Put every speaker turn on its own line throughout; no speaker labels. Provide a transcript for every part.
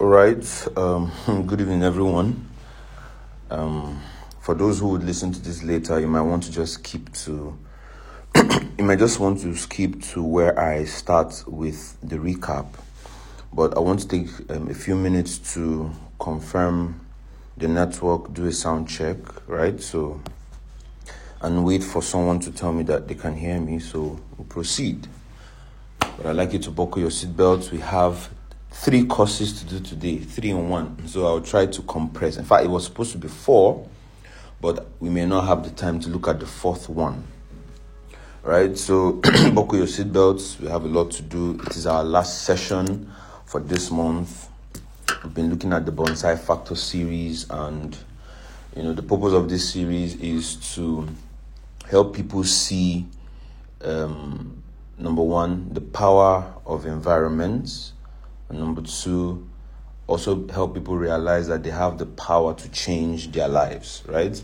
All right. Um, good evening, everyone. Um, for those who would listen to this later, you might want to just skip to. you might just want to skip to where I start with the recap, but I want to take um, a few minutes to confirm the network, do a sound check, right? So, and wait for someone to tell me that they can hear me. So we'll proceed. But I'd like you to buckle your seatbelts. We have three courses to do today, three in one. So I'll try to compress. In fact, it was supposed to be four, but we may not have the time to look at the fourth one. Right, so buckle your seatbelts. We have a lot to do. It is our last session for this month. We've been looking at the bonsai factor series, and you know the purpose of this series is to help people see um, number one the power of environments and number two, also help people realize that they have the power to change their lives, right?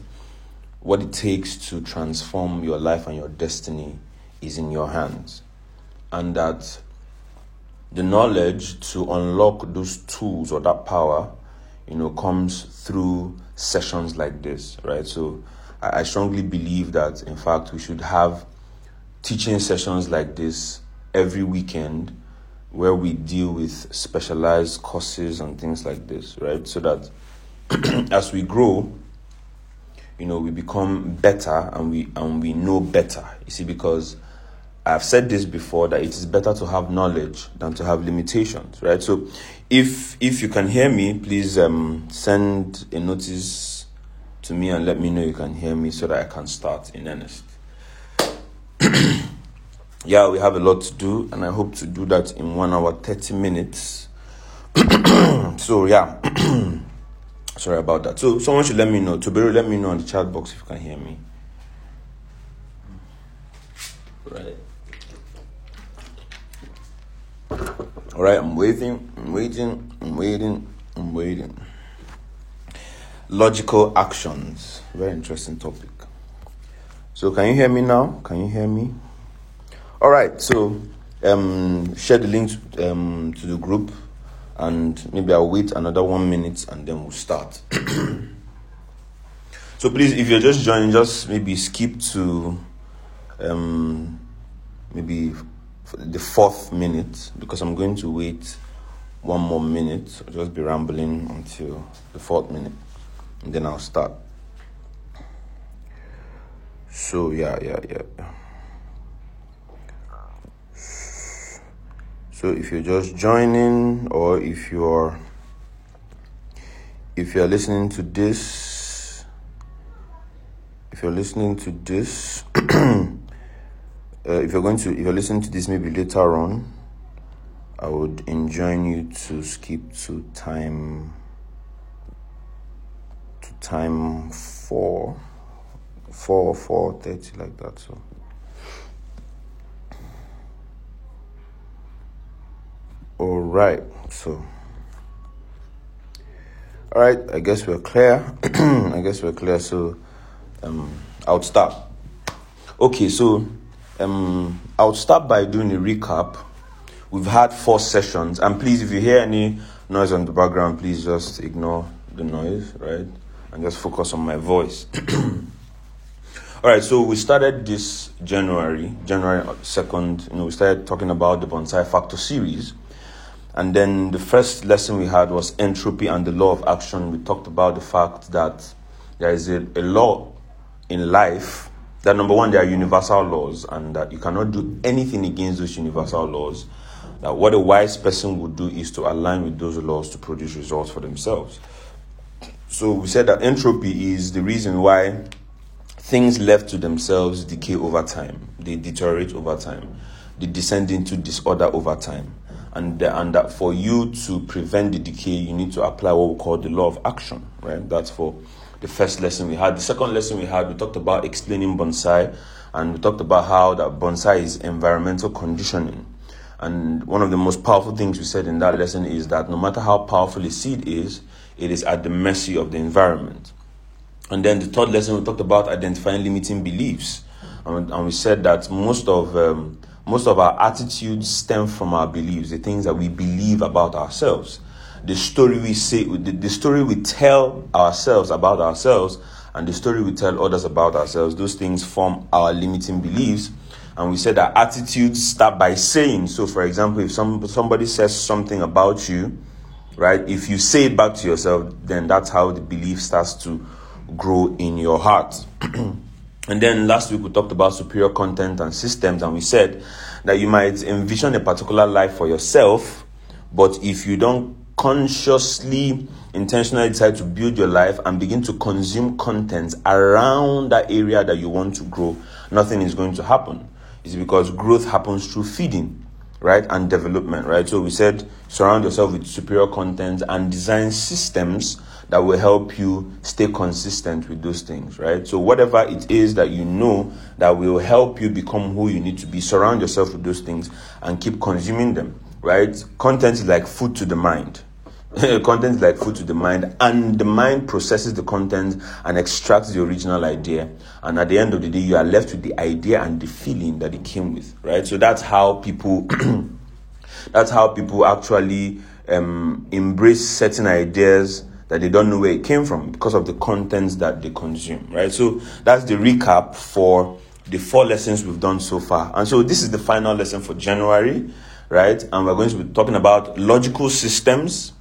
What it takes to transform your life and your destiny is in your hands. And that the knowledge to unlock those tools or that power, you know, comes through sessions like this, right? So I strongly believe that, in fact, we should have teaching sessions like this every weekend where we deal with specialized courses and things like this, right? So that as we grow, you know, we become better and we and we know better. You see, because I've said this before that it is better to have knowledge than to have limitations, right? So if if you can hear me, please um, send a notice to me and let me know you can hear me so that I can start in earnest yeah, we have a lot to do, and I hope to do that in one hour, 30 minutes. so, yeah, sorry about that. So, someone should let me know. Tobiru, let me know in the chat box if you can hear me. Right. All right, I'm waiting, I'm waiting, I'm waiting, I'm waiting. Logical actions. Very interesting topic. So, can you hear me now? Can you hear me? All right, so um, share the link um, to the group, and maybe I'll wait another one minute and then we'll start. so please, if you're just joining, just maybe skip to um, maybe the fourth minute because I'm going to wait one more minute. I'll just be rambling until the fourth minute, and then I'll start. So yeah, yeah, yeah. So if you're just joining or if you're if you're listening to this if you're listening to this uh, if you're going to if you're listening to this maybe later on I would enjoin you to skip to time to time four four four thirty like that so All right. So, all right. I guess we're clear. I guess we're clear. So, um, I'll start. Okay. So, um, I'll start by doing a recap. We've had four sessions, and please, if you hear any noise on the background, please just ignore the noise, right? And just focus on my voice. All right, so we started this January, January 2nd, you know, we started talking about the Bonsai Factor series. And then the first lesson we had was entropy and the law of action. We talked about the fact that there is a, a law in life that number one, there are universal laws, and that you cannot do anything against those universal laws. That what a wise person would do is to align with those laws to produce results for themselves. So we said that entropy is the reason why things left to themselves decay over time, they deteriorate over time, they descend into disorder over time and and that for you to prevent the decay, you need to apply what we call the law of action. Right. That's for the first lesson we had. The second lesson we had, we talked about explaining bonsai, and we talked about how that bonsai is environmental conditioning. And one of the most powerful things we said in that lesson is that no matter how powerful a seed is, it is at the mercy of the environment. And then the third lesson, we talked about identifying limiting beliefs. And, and we said that most of um, most of our attitudes stem from our beliefs, the things that we believe about ourselves. the story we say, the, the story we tell ourselves about ourselves, and the story we tell others about ourselves, those things form our limiting beliefs. And we said that attitudes start by saying. So, for example, if some somebody says something about you, right? If you say it back to yourself, then that's how the belief starts to grow in your heart. and then last week we talked about superior content and systems, and we said that you might envision a particular life for yourself, but if you don't consciously, intentionally decide to build your life and begin to consume content around that area that you want to grow, nothing is going to happen. It's because growth happens through feeding right and development right so we said surround yourself with superior content and design systems that will help you stay consistent with those things right so whatever it is that you know that will help you become who you need to be surround yourself with those things and keep consuming them right content is like food to the mind content is like food to the mind, and the mind processes the content and extracts the original idea. And at the end of the day, you are left with the idea and the feeling that it came with, right? So that's how people, that's how people actually um, embrace certain ideas that they don't know where it came from because of the contents that they consume, right? So that's the recap for the four lessons we've done so far. And so this is the final lesson for January, right? And we're going to be talking about logical systems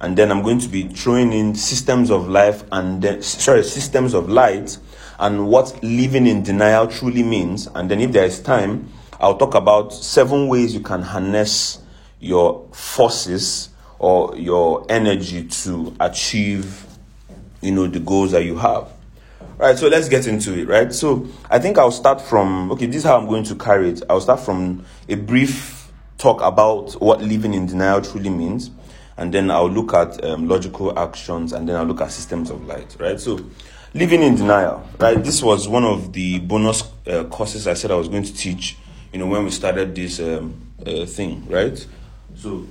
and then I'm going to be throwing in systems of life and then sorry systems of light and what living in denial truly means and then if there is time I'll talk about seven ways you can harness your forces or your energy to achieve you know the goals that you have right so let's get into it right so i think i'll start from okay this is how i'm going to carry it i'll start from a brief talk about what living in denial truly means and then I'll look at um, logical actions, and then I'll look at systems of light, right? So, living in denial, right? This was one of the bonus uh, courses I said I was going to teach, you know, when we started this um, uh, thing, right? So,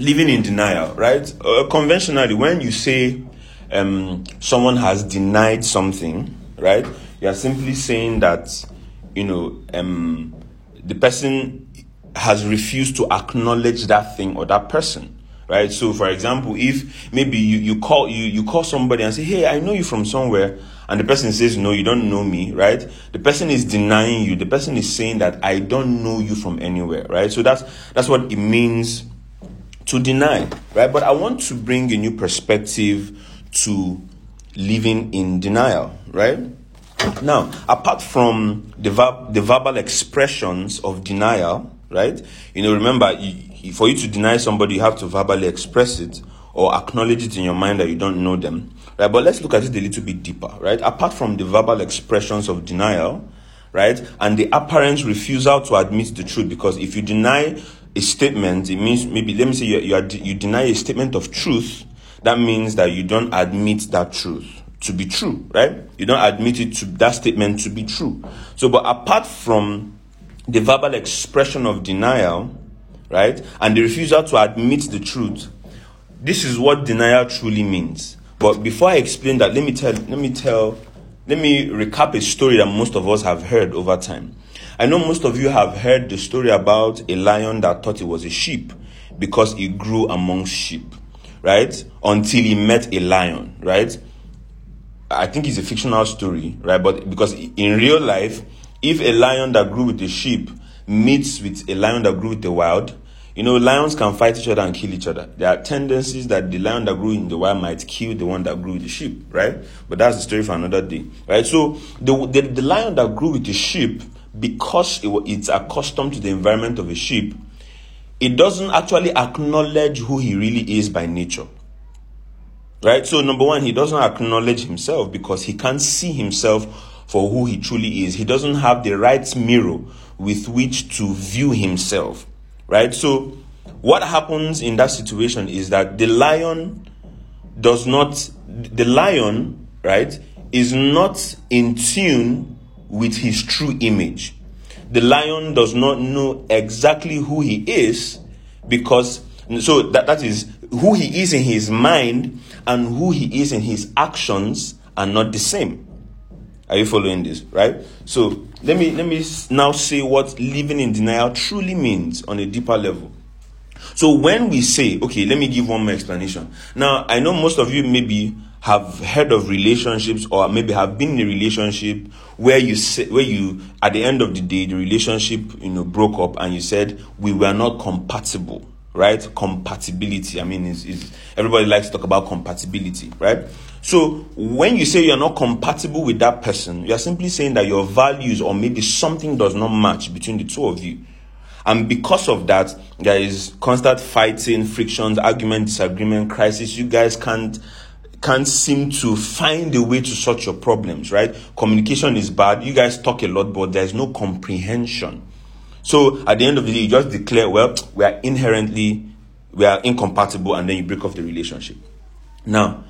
living in denial, right? Uh, conventionally, when you say um, someone has denied something, right, you are simply saying that, you know, um, the person has refused to acknowledge that thing or that person right? So for example if maybe you, you call you you call somebody and say hey i know you from somewhere and the person says no you don't know me right? The person is denying you. The person is saying that i don't know you from anywhere right? So that's that's what it means to deny right but i want to bring a new perspective to living in denial right now apart from the, the verbal expressions of denial right you know remember you, for you to deny somebody, you have to verbally express it or acknowledge it in your mind that you don't know them. Right? But let's look at it a little bit deeper, right? Apart from the verbal expressions of denial, right? And the apparent refusal to admit the truth, because if you deny a statement, it means maybe, let me say you, you, are, you deny a statement of truth, that means that you don't admit that truth to be true, right? You don't admit it to that statement to be true. So, but apart from the verbal expression of denial, right? And the refusal to admit the truth. This is what denial truly means. But before I explain that, let me tell, let me tell, let me recap a story that most of us have heard over time. I know most of you have heard the story about a lion that thought it was a sheep because it grew among sheep, right? Until he met a lion, right? I think it's a fictional story, right? But because in real life, if a lion that grew with a sheep meets with a lion that grew with the wild, you know, lions can fight each other and kill each other. There are tendencies that the lion that grew in the wild might kill the one that grew with the sheep, right? But that's the story for another day, right? So the, the, the lion that grew with the sheep, because it, it's accustomed to the environment of a sheep, it doesn't actually acknowledge who he really is by nature. Right? So, number one, he doesn't acknowledge himself because he can't see himself for who he truly is. He doesn't have the right mirror with which to view himself. Right? So, what happens in that situation is that the lion does not, the lion, right, is not in tune with his true image. The lion does not know exactly who he is because, so that, that is who he is in his mind and who he is in his actions are not the same. Are you following this? Right? So let me let me now say what living in denial truly means on a deeper level. So when we say, okay, let me give one more explanation. Now, I know most of you maybe have heard of relationships or maybe have been in a relationship where you say, where you at the end of the day the relationship you know broke up and you said we were not compatible right? Compatibility i mean is is everybody likes to talk about compatibility right? So when you say you're not compatible with that person you're simply saying that your values or maybe something does not match between the two of you. And because of that, there is constant fighting, frictions, argument, disagreement, crisis. You guys can't can't seem to find a way to sort your problems, right? Communication is bad. You guys talk a lot, but there's no comprehension. So at the end of the day, you just declare, well, we are inherently we are incompatible, and then you break off the relationship. Now,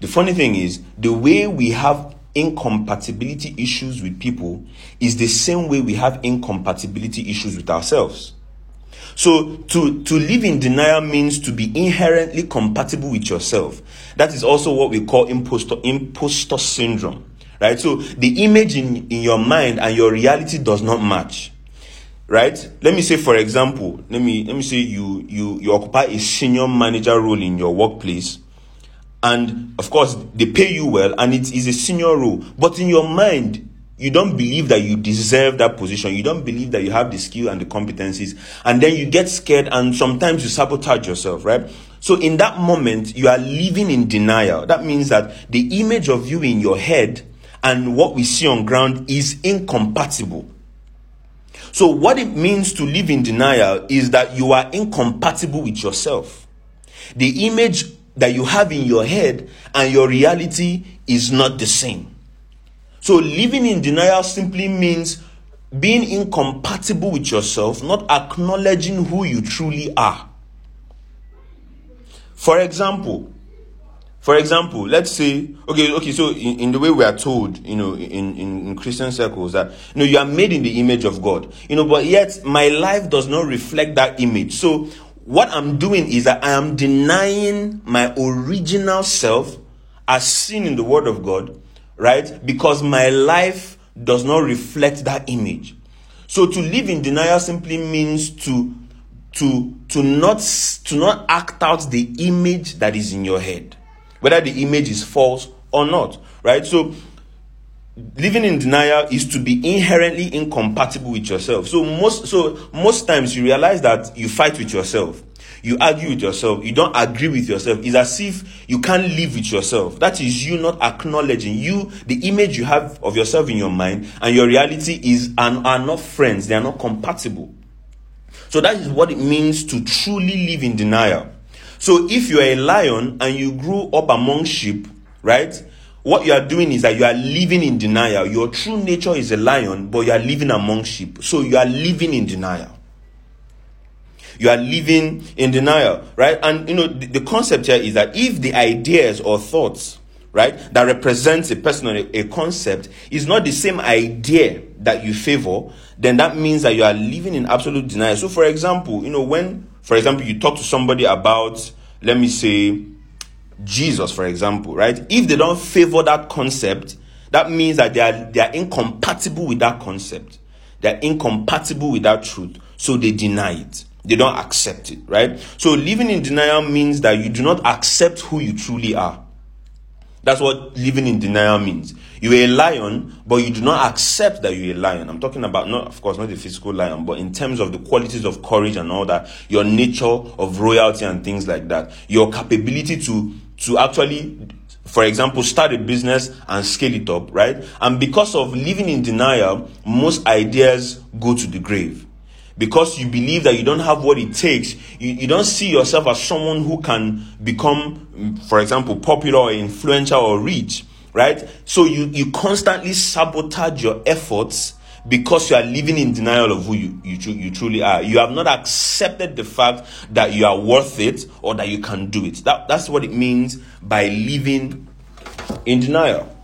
the funny thing is, the way we have incompatibility issues with people is the same way we have incompatibility issues with ourselves. So to, to live in denial means to be inherently compatible with yourself. That is also what we call imposter, imposter syndrome. Right? So the image in, in your mind and your reality does not match. Right? Let me say, for example, let me let me say you you you occupy a senior manager role in your workplace and of course they pay you well and it is a senior role but in your mind you don't believe that you deserve that position. You don't believe that you have the skill and the competencies. And then you get scared and sometimes you sabotage yourself right? So in that moment you are living in denial. That means that the image of you in your head and what we see on ground is incompatible. So what it means to live in denial is that you are incompatible with yourself. The image that you have in your head and your reality is not the same. So, living in denial simply means being incompatible with yourself, not acknowledging who you truly are. For example, for example, let's say, okay, okay, so in, in, the way we are told, you know, in, in, in Christian circles that, you know, you are made in the image of God, you know, but yet my life does not reflect that image. So what I'm doing is that I am denying my original self as seen in the Word of God, right? Because my life does not reflect that image. So to live in denial simply means to to to not to not act out the image that is in your head, whether the image is false or not, right? So living in denial is to be inherently incompatible with yourself so most so most times you realize that you fight with yourself you argue with yourself you don't agree with yourself it's as if you can't live with yourself that is you not acknowledging you the image you have of yourself in your mind and your reality is and are not friends they are not compatible so that is what it means to truly live in denial so if you are a lion and you grew up among sheep right what you are doing is that you are living in denial. Your true nature is a lion, but you are living among sheep. So you are living in denial. You are living in denial, right? And you know, the, the concept here is that if the ideas or thoughts, right, that represents a person or a, a concept is not the same idea that you favor, then that means that you are living in absolute denial. So, for example, you know, when, for example, you talk to somebody about, let me say, Jesus, for example, right? If they don't favor that concept, that means that they are they are incompatible with that concept. They're incompatible with that truth. So they deny it. They don't accept it, right? So living in denial means that you do not accept who you truly are. That's what living in denial means. You're a lion, but you do not accept that you're a lion. I'm talking about not, of course, not the physical lion, but in terms of the qualities of courage and all that, your nature of royalty and things like that, your capability to to actually for example, start a business and scale it up, right? And because of living in denial, most ideas go to the grave. Because you believe that you don't have what it takes, you, you don't see yourself as someone who can become, for example, popular or influential or rich, right? So you, you constantly sabotage your efforts because you are living in denial of who you, you, you truly are. You have not accepted the fact that you are worth it or that you can do it. That, that's what it means by living in denial.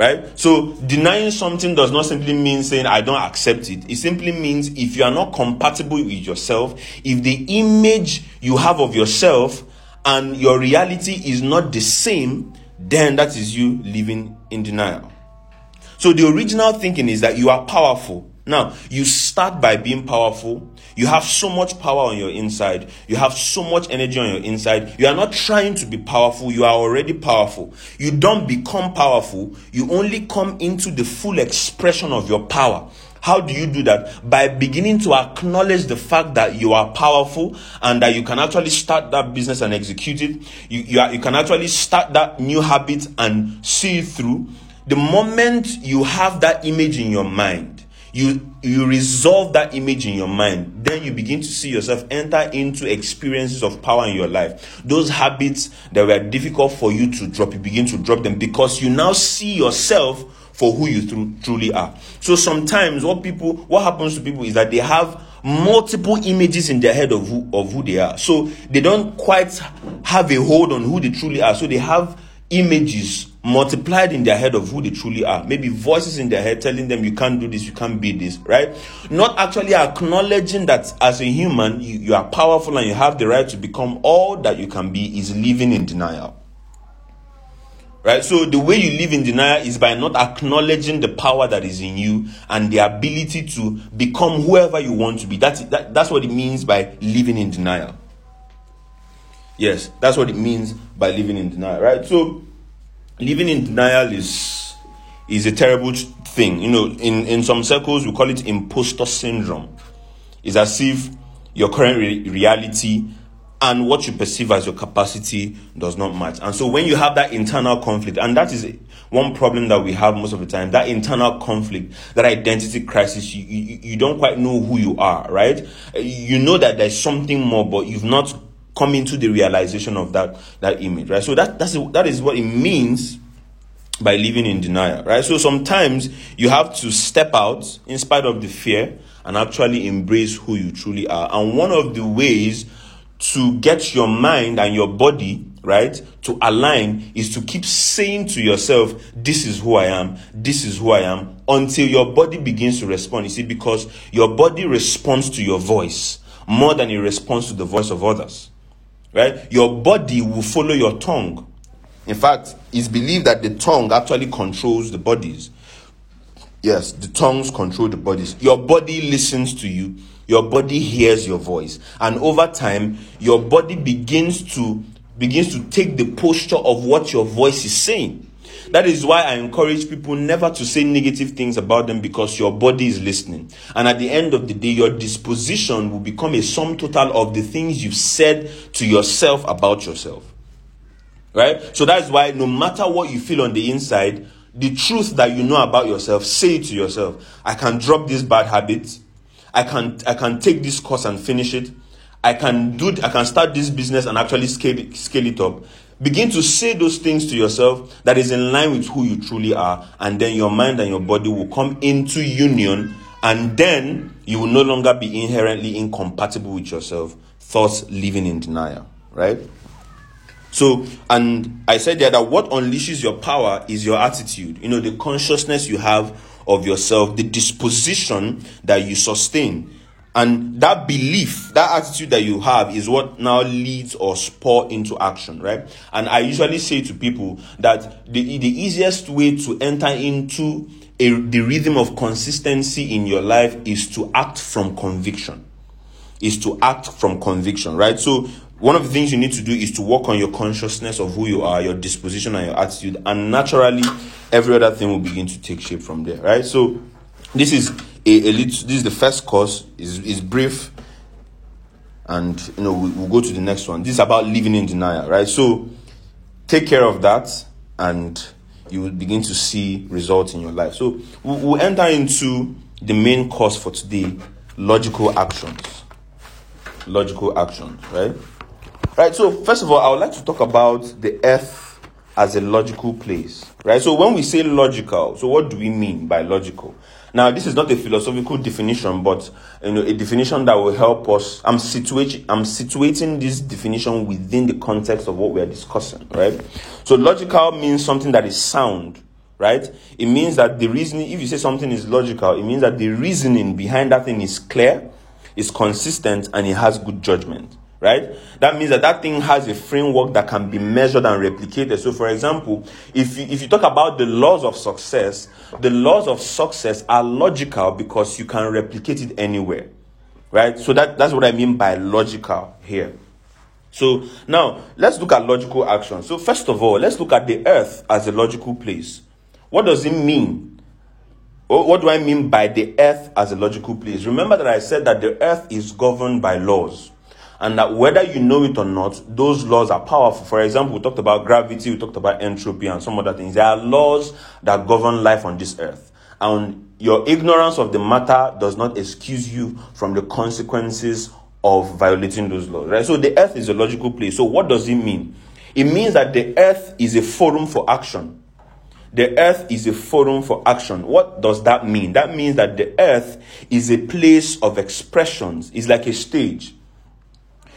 Right? So denying something does not simply mean saying I don't accept it. It simply means if you are not compatible with yourself, if the image you have of yourself and your reality is not the same, then that is you living in denial. So the original thinking is that you are powerful, Now, you start by being powerful. You have so much power on your inside. You have so much energy on your inside. You are not trying to be powerful. You are already powerful. You don't become powerful. You only come into the full expression of your power. How do you do that? By beginning to acknowledge the fact that you are powerful and that you can actually start that business and execute it. You, you, are, you can actually start that new habit and see it through. The moment you have that image in your mind, you you resolve that image in your mind then you begin to see yourself enter into experiences of power in your life. Those habits that were difficult for you to drop you begin to drop them because you now see yourself for who you th- truly are. So sometimes what people what happens to people is that they have multiple images in their head of who of who they are. So they don't quite have a hold on who they truly are. So they have images multiplied in their head of who they truly are. Maybe voices in their head telling them you can't do this, you can't be this, right? Not actually acknowledging that as a human, you, you are powerful and you have the right to become all that you can be is living in denial. Right? So the way you live in denial is by not acknowledging the power that is in you and the ability to become whoever you want to be. That's that, that's what it means by living in denial. Yes, that's what it means by living in denial, right? So living in denial is is a terrible thing. You know, in, in some circles we call it imposter syndrome. It's as if your current re- reality and what you perceive as your capacity does not match. And so when you have that internal conflict, and that is one problem that we have most of the time, that internal conflict, that identity crisis, you, you, you don't quite know who you are, right? You know that there's something more, but you've not come into the realization of that that image right? So that that's that is what it means by living in denial right? So sometimes you have to step out in spite of the fear and actually embrace who you truly are. And one of the ways to get your mind and your body right to align is to keep saying to yourself this is who i am. This is who i am until your body begins to respond. You see because your body responds to your voice more than it responds to the voice of others right? Your body will follow your tongue. In fact, it's believed that the tongue actually controls the bodies. Yes, the tongues control the bodies. Your body listens to you. Your body hears your voice. And over time, your body begins to begins to take the posture of what your voice is saying. That is why I encourage people never to say negative things about them because your body is listening. And at the end of the day, your disposition will become a sum total of the things you've said to yourself about yourself. Right? So that's why no matter what you feel on the inside, the truth that you know about yourself, say it to yourself. I can drop this bad habit. I can I can take this course and finish it. I can do I can start this business and actually scale scale it up. Begin to say those things to yourself that is in line with who you truly are, and then your mind and your body will come into union, and then you will no longer be inherently incompatible with yourself, thus living in denial, right? So, and I said there that what unleashes your power is your attitude, you know, the consciousness you have of yourself, the disposition that you sustain and that belief, that attitude that you have is what now leads or spur into action, right? And I usually say to people that the, the easiest way to enter into a, the rhythm of consistency in your life is to act from conviction. Is to act from conviction, right? So one of the things you need to do is to work on your consciousness of who you are, your disposition and your attitude, and naturally every other thing will begin to take shape from there, right? So this is a, a little, this is the first course is is brief and you know we, we'll go to the next one. This is about living in denial right? So take care of that and you will begin to see results in your life. So we'll, we'll enter into the main course for today logical actions. Logical actions right? Right so first of all i would like to talk about the earth as a logical place right? So when we say logical so what do we mean by logical now, this is not a philosophical definition, but you know, a definition that will help us. I'm situating, I'm situating this definition within the context of what we are discussing, right? So, logical means something that is sound, right? It means that the reasoning, if you say something is logical, it means that the reasoning behind that thing is clear, is consistent, and it has good judgment, right? That means that that thing has a framework that can be measured and replicated. So, for example, if you, if you talk about the laws of success, the laws of success are logical because you can replicate it anywhere, right? So that, that's what I mean by logical here. So now let's look at logical action. So first of all, let's look at the earth as a logical place. What does it mean? What do I mean by the earth as a logical place? Remember that I said that the earth is governed by laws and that whether you know it or not, those laws are powerful. For example, we talked about gravity, we talked about entropy, and some other things. There are laws that govern life on this earth. And your ignorance of the matter does not excuse you from the consequences of violating those laws. Right? So the earth is a logical place. So what does it mean? It means that the earth is a forum for action. The earth is a forum for action. What does that mean? That means that the earth is a place of expressions. It's like a stage.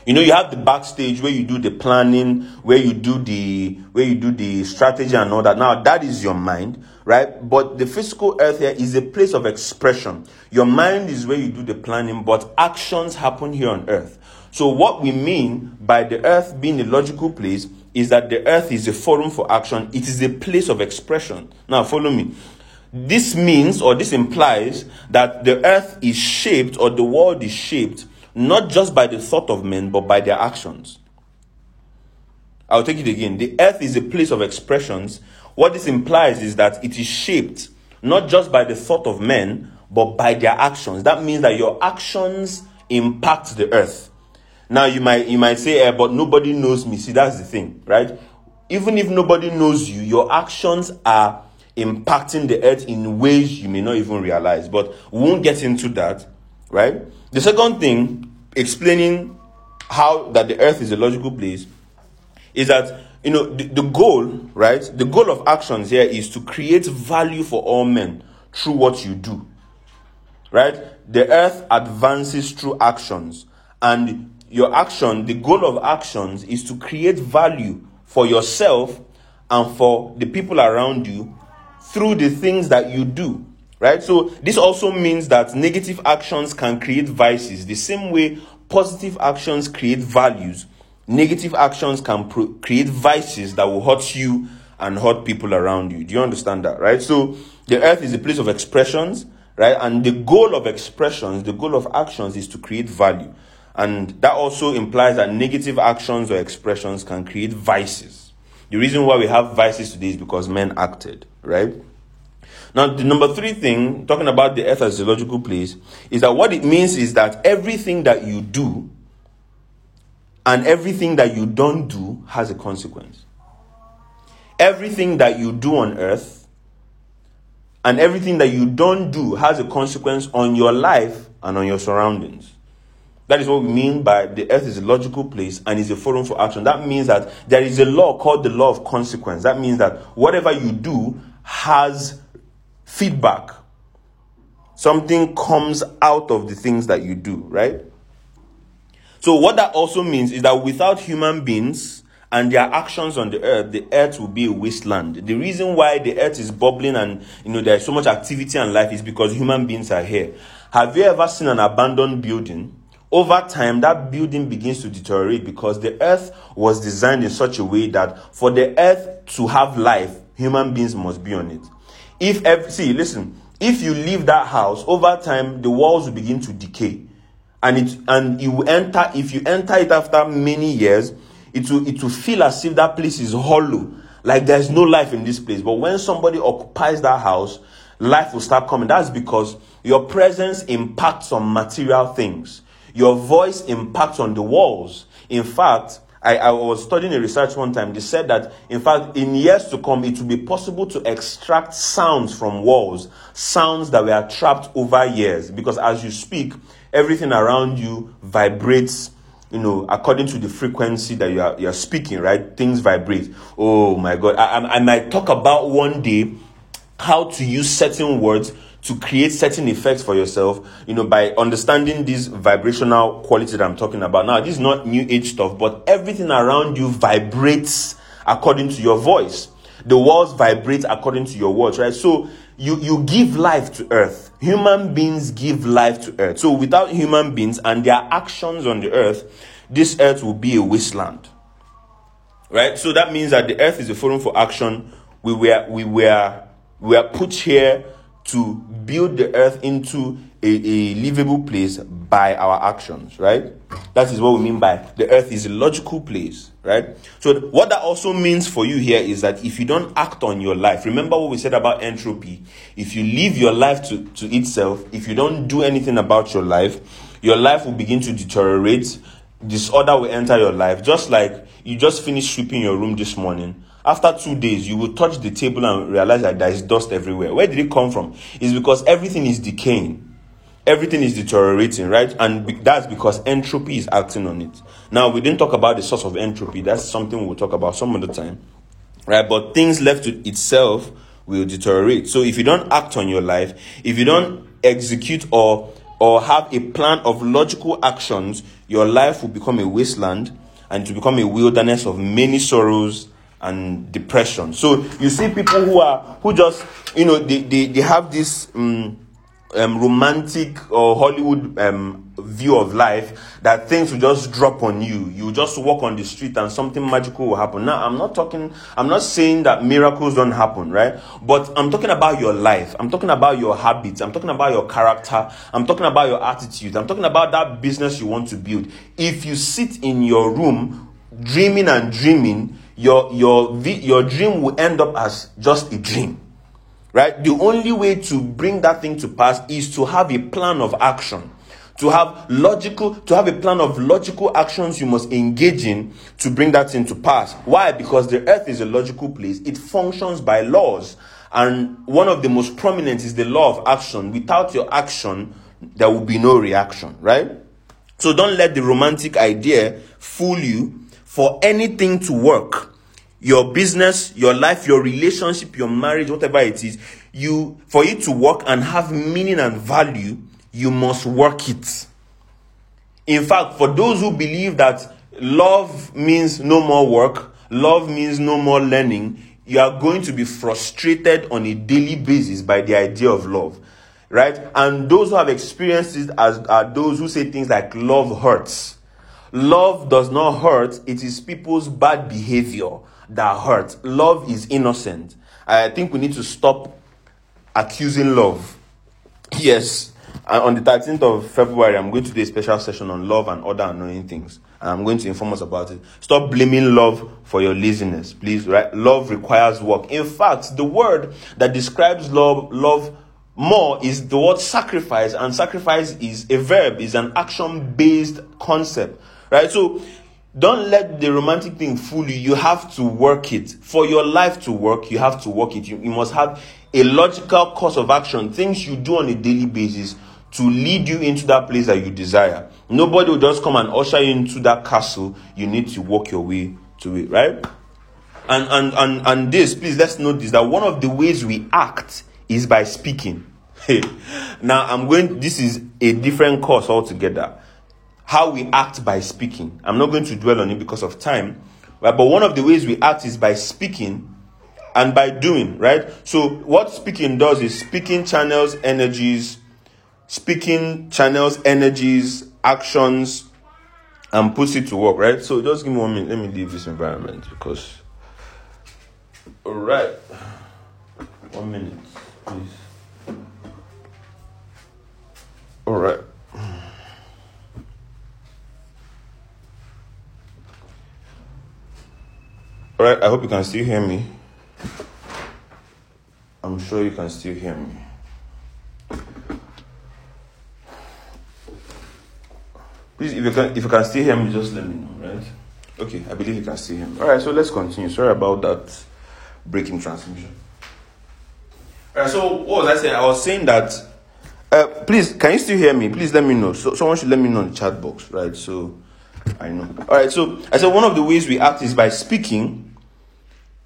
You know, you have the backstage where you do the planning, where you do the where you do the strategy and all that. Now that is your mind, right? But the physical earth here is a place of expression. Your mind is where you do the planning, but actions happen here on earth. So what we mean by the earth being a logical place is that the earth is a forum for action. It is a place of expression. Now follow me. This means or this implies that the earth is shaped or the world is shaped not just by the thought of men, but by their actions. I'll take it again. The earth is a place of expressions. What this implies is that it is shaped not just by the thought of men, but by their actions. That means that your actions impact the earth. Now you might you might say, eh, but nobody knows me. See, that's the thing, right? Even if nobody knows you, your actions are impacting the earth in ways you may not even realize. But we won't get into that, right? The second thing, explaining how that the earth is a logical place, is that you know the, the goal, right? The goal of actions here is to create value for all men through what you do. Right? The earth advances through actions, and your action, the goal of actions is to create value for yourself and for the people around you through the things that you do. Right? So this also means that negative actions can create vices. The same way positive actions create values, negative actions can pro- create vices that will hurt you and hurt people around you. Do you understand that? Right? So the earth is a place of expressions, right? And the goal of expressions, the goal of actions is to create value. And that also implies that negative actions or expressions can create vices. The reason why we have vices today is because men acted, right? Now, the number three thing, talking about the earth as a logical place, is that what it means is that everything that you do and everything that you don't do has a consequence. Everything that you do on earth and everything that you don't do has a consequence on your life and on your surroundings. That is what we mean by the earth is a logical place and is a forum for action. That means that there is a law called the law of consequence. That means that whatever you do has feedback. Something comes out of the things that you do, right? So, what that also means is that without human beings and their actions on the earth, the earth will be a wasteland. The reason why the earth is bubbling and you know there's so much activity and life is because human beings are here. Have you ever seen an abandoned building? Over time, that building begins to deteriorate because the earth was designed in such a way that for the earth to have life, human beings must be on it. If every, see, listen, if you leave that house over time, the walls will begin to decay, and it and you enter. If you enter it after many years, it will it will feel as if that place is hollow, like there's no life in this place. But when somebody occupies that house, life will start coming. That's because your presence impacts on material things. Your voice impacts on the walls. In fact, I, I was studying a research one time. They said that, in fact, in years to come, it will be possible to extract sounds from walls, sounds that were trapped over years. Because as you speak, everything around you vibrates, you know, according to the frequency that you are, you are speaking, right? Things vibrate. Oh my God. I, I, I might talk about one day how to use certain words to create certain effects for yourself, you know, by understanding this vibrational quality that I'm talking about. Now, this is not new age stuff, but everything around you vibrates according to your voice. The walls vibrate according to your words, right? So you, you give life to earth. Human beings give life to earth. So without human beings and their actions on the earth, this earth will be a wasteland. Right? So that means that the earth is a forum for action. We were we were we are put here to build the earth into a, a livable place by our actions, right? That is what we mean by the earth is a logical place, right? So, what that also means for you here is that if you don't act on your life, remember what we said about entropy. If you leave your life to, to itself, if you don't do anything about your life, your life will begin to deteriorate. Disorder will enter your life, just like you just finished sweeping your room this morning after two days, you will touch the table and realize that there is dust everywhere. Where did it come from? It's because everything is decaying. Everything is deteriorating, right? And that's because entropy is acting on it. Now, we didn't talk about the source of entropy. That's something we'll talk about some other time, right? But things left to itself will deteriorate. So if you don't act on your life, if you don't execute or or have a plan of logical actions, your life will become a wasteland and to become a wilderness of many sorrows and depression. So you see people who are who just you know they they, they have this um, um, romantic or Hollywood um, view of life that things will just drop on you. You just walk on the street and something magical will happen. Now, I'm not talking, I'm not saying that miracles don't happen, right? But I'm talking about your life. I'm talking about your habits. I'm talking about your character. I'm talking about your attitude. I'm talking about that business you want to build. If you sit in your room dreaming and dreaming, your your your dream will end up as just a dream right? The only way to bring that thing to pass is to have a plan of action. To have logical to have a plan of logical actions you must engage in to bring that thing to pass. Why? Because the earth is a logical place. It functions by laws. And one of the most prominent is the law of action. Without your action there will be no reaction right? So don't let the romantic idea fool you for anything to work, your business, your life, your relationship, your marriage, whatever it is, you for it to work and have meaning and value, you must work it. In fact, for those who believe that love means no more work, love means no more learning, you are going to be frustrated on a daily basis by the idea of love. Right? And those who have experienced it as are those who say things like love hurts. Love does not hurt, it is people's bad behavior that hurts. Love is innocent. I think we need to stop accusing love. Yes, on the 13th of February, I'm going to do a special session on love and other annoying things. And I'm going to inform us about it. Stop blaming love for your laziness, please. Right? Love requires work. In fact, the word that describes love, love more is the word sacrifice, and sacrifice is a verb, is an action based concept. Right? So don't let the romantic thing fool you. You have to work it. For your life to work, you have to work it. You, you must have a logical course of action, things you do on a daily basis to lead you into that place that you desire. Nobody will just come and usher you into that castle. You need to work your way to it, right? And and and and this, please let's note this that one of the ways we act is by speaking. now I'm going this is a different course altogether how we act by speaking. I'm not going to dwell on it because of time, right? But one of the ways we act is by speaking and by doing, right? So what speaking does is speaking channels energies, speaking channels energies, actions, and puts it to work, right? So just give me one minute. Let me leave this environment because. All right, one minute, please. All right. All right, I hope you can still hear me. I'm sure you can still hear me. Please, if you can, if you can still hear me, just let me know, right? Okay, I believe you can still hear me. All right, so let's continue. Sorry about that breaking transmission. All right, so what was I saying? I was saying that. Uh, please, can you still hear me? Please let me know. So someone should let me know in the chat box, right? So I know. All right, so I said one of the ways we act is by speaking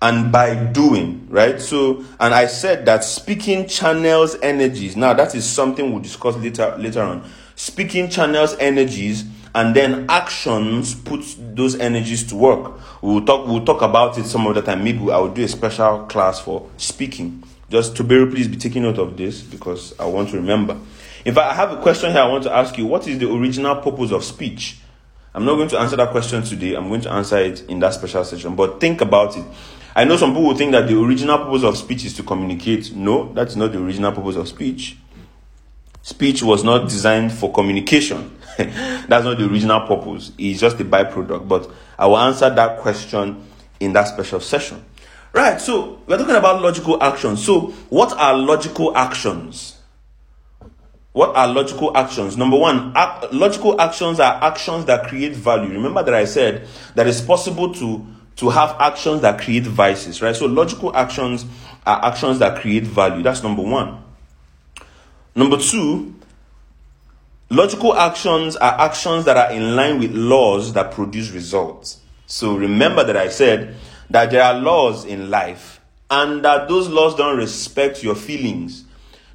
and by doing, right? So, and I said that speaking channels energies. Now, that is something we'll discuss later later on. Speaking channels energies, and then actions put those energies to work. We'll talk. We'll talk about it some other time. Maybe I will do a special class for speaking. Just to be please be taking note of this because I want to remember. In fact, I have a question here. I want to ask you: What is the original purpose of speech? I'm not going to answer that question today. I'm going to answer it in that special session. But think about it. I know some people think that the original purpose of speech is to communicate. No, that's not the original purpose of speech. Speech was not designed for communication. that's not the original purpose. It's just a byproduct. But I will answer that question in that special session. Right, so we're talking about logical actions. So, what are logical actions? What are logical actions? Number one, ac- logical actions are actions that create value. Remember that I said that it's possible to, to have actions that create vices, right? So logical actions are actions that create value. That's number one. Number two, logical actions are actions that are in line with laws that produce results. So remember that I said that there are laws in life and that those laws don't respect your feelings.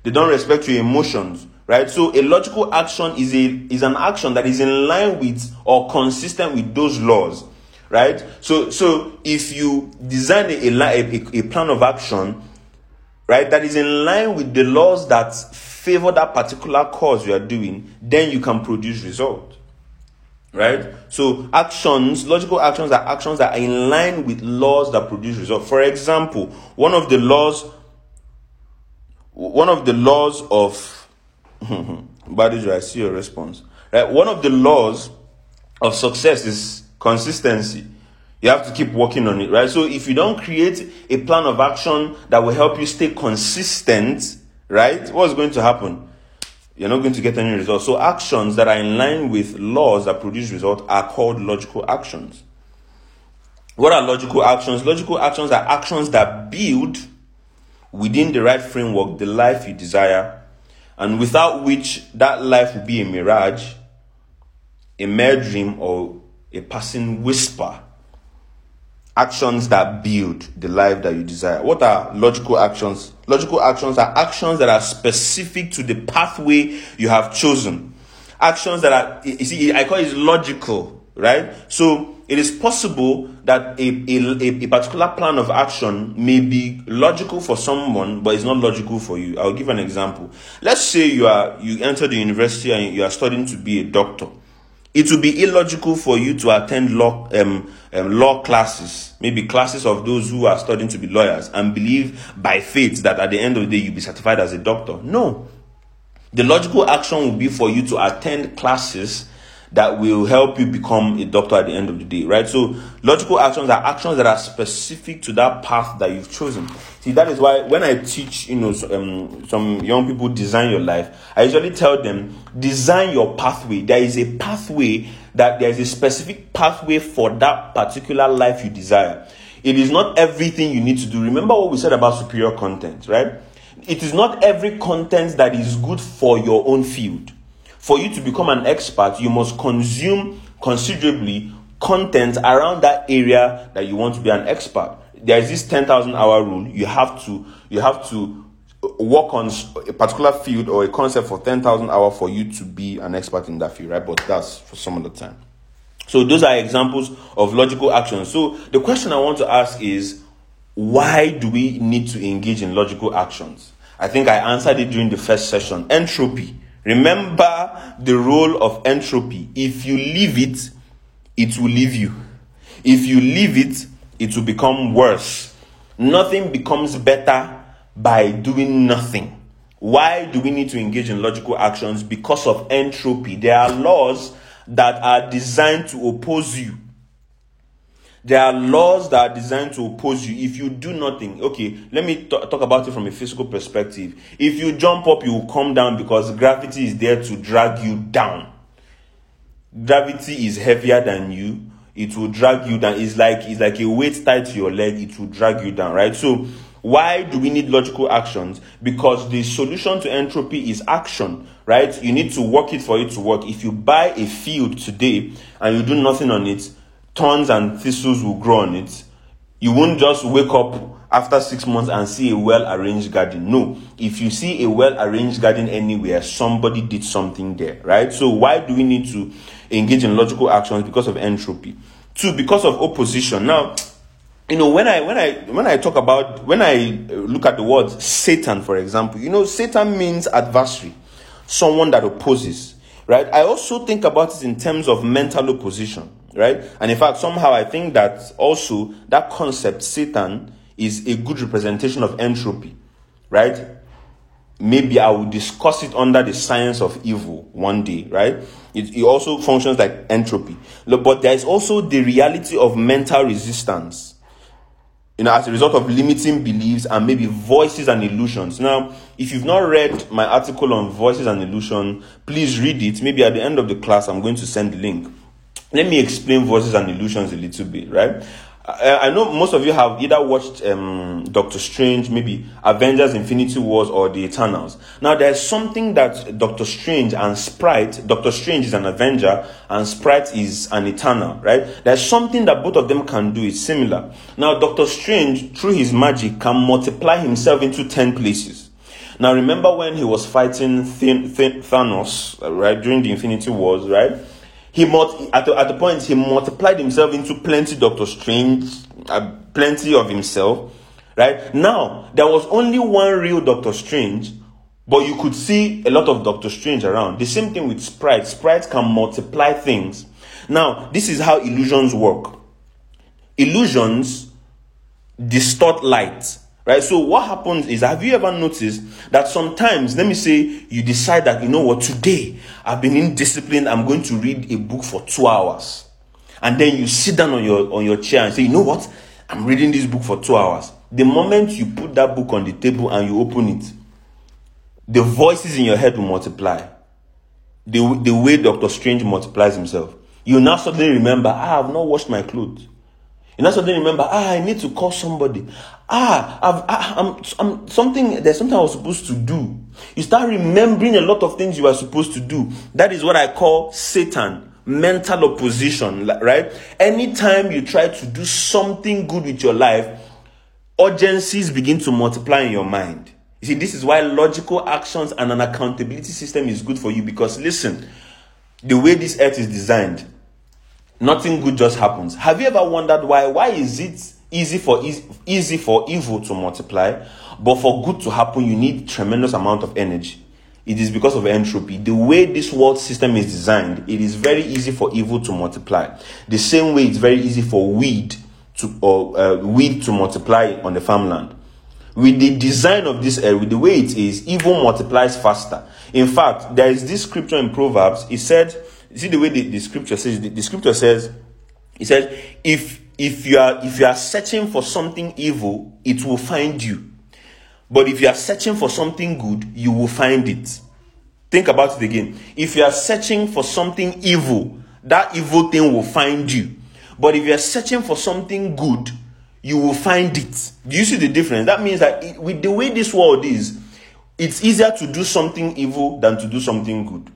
They don't respect your emotions right? So a logical action is a is an action that is in line with or consistent with those laws. Right? So so if you design a, a, a plan of action right that is in line with the laws that favor that particular cause you are doing then you can produce result. Right? So actions logical actions are actions that are in line with laws that produce result. For example one of the laws one of the laws of Mm-hmm. Badijo, I see your response. Right? One of the laws of success is consistency. You have to keep working on it, right? So if you don't create a plan of action that will help you stay consistent, right? What's going to happen? You're not going to get any results. So actions that are in line with laws that produce results are called logical actions. What are logical actions? Logical actions are actions that build within the right framework the life you desire and without which that life will be a mirage, a mere dream, or a passing whisper. Actions that build the life that you desire. What are logical actions? Logical actions are actions that are specific to the pathway you have chosen. Actions that are, you see, I call it logical, right? So it is possible that a, a, a, particular plan of action may be logical for someone, but it's not logical for you. I'll give an example. Let's say you are you enter the university and you are studying to be a doctor. It will be illogical for you to attend law um, um, law classes, maybe classes of those who are studying to be lawyers, and believe by faith that at the end of the day you'll be certified as a doctor. No, the logical action will be for you to attend classes that will help you become a doctor at the end of the day, right? So, logical actions are actions that are specific to that path that you've chosen. See, that is why when I teach, you know, um, some young people design your life, I usually tell them design your pathway. There is a pathway that there is a specific pathway for that particular life you desire. It is not everything you need to do. Remember what we said about superior content, right? It is not every content that is good for your own field for you to become an expert, you must consume considerably content around that area that you want to be an expert. There is this 10,000 hour rule. You have to, you have to work on a particular field or a concept for 10,000 hours for you to be an expert in that field, right? But that's for some other time. So those are examples of logical actions. So the question I want to ask is, why do we need to engage in logical actions? I think I answered it during the first session. Entropy. Remember the role of entropy. If you leave it, it will leave you. If you leave it, it will become worse. Nothing becomes better by doing nothing. Why do we need to engage in logical actions? Because of entropy. There are laws that are designed to oppose you. There are laws that are designed to oppose you. If you do nothing, okay, let me t- talk about it from a physical perspective. If you jump up, you will come down because gravity is there to drag you down. Gravity is heavier than you. It will drag you down. It's like it's like a weight tied to your leg. It will drag you down, right? So why do we need logical actions? Because the solution to entropy is action, right? You need to work it for it to work. If you buy a field today and you do nothing on it, thorns and thistles will grow on it. You won't just wake up after six months and see a well arranged garden. No, if you see a well arranged garden anywhere, somebody did something there, right? So, why do we need to engage in logical actions? Because of entropy. Two, because of opposition. Now, you know when i when i when i talk about when i uh, look at the word satan for example you know satan means adversary someone that opposes right? I also think about it in terms of mental opposition, right? And in fact, somehow I think that also that concept, Satan, is a good representation of entropy, right? Maybe I will discuss it under the science of evil one day, right? It, it also functions like entropy. But there is also the reality of mental resistance, you know, as a result of limiting beliefs and maybe voices and illusions. Now, if you've not read my article on voices and illusion, please read it. Maybe at the end of the class, I'm going to send the link. Let me explain voices and illusions a little bit, right? I, I know most of you have either watched um, Doctor Strange, maybe Avengers Infinity Wars, or The Eternals. Now, there's something that Doctor Strange and Sprite, Doctor Strange is an Avenger, and Sprite is an Eternal, right? There's something that both of them can do. It's similar. Now, Doctor Strange, through his magic, can multiply himself into 10 places. Now, remember when he was fighting Thanos, right, during the Infinity Wars, right? He multi- at, the, at the point he multiplied himself into plenty Doctor Strange, uh, plenty of himself. Right now, there was only one real Doctor Strange, but you could see a lot of Doctor Strange around. The same thing with Sprite. Sprite can multiply things. Now, this is how illusions work. Illusions distort light. Right? So what happens is, have you ever noticed that sometimes, let me say, you decide that, you know what, today I've been indisciplined, I'm going to read a book for two hours. And then you sit down on your, on your chair and say, you know what, I'm reading this book for two hours. The moment you put that book on the table and you open it, the voices in your head will multiply. The, the way Doctor Strange multiplies himself. You now suddenly remember, ah, I have not washed my clothes. You now suddenly remember, ah, I need to call somebody. Ah, I've, I, am I'm, I'm something. There's something I was supposed to do. You start remembering a lot of things you are supposed to do. That is what I call Satan, mental opposition. Right? Anytime you try to do something good with your life, urgencies begin to multiply in your mind. You see, this is why logical actions and an accountability system is good for you. Because listen, the way this earth is designed, nothing good just happens. Have you ever wondered why? Why is it easy for easy, for evil to multiply, but for good to happen, you need tremendous amount of energy? It is because of entropy. The way this world system is designed, it is very easy for evil to multiply. The same way it's very easy for weed to or uh, weed to multiply on the farmland. With the design of this earth, with the way it is, evil multiplies faster. In fact, there is this scripture in Proverbs. It said see the way the, the scripture says the, the scripture says it says if if you are if you are searching for something evil it will find you. But if you are searching for something good you will find it. Think about it again. If you are searching for something evil that evil thing will find you. But if you are searching for something good you will find it. Do you see the difference? That means that it, with the way this world is it's easier to do something evil than to do something good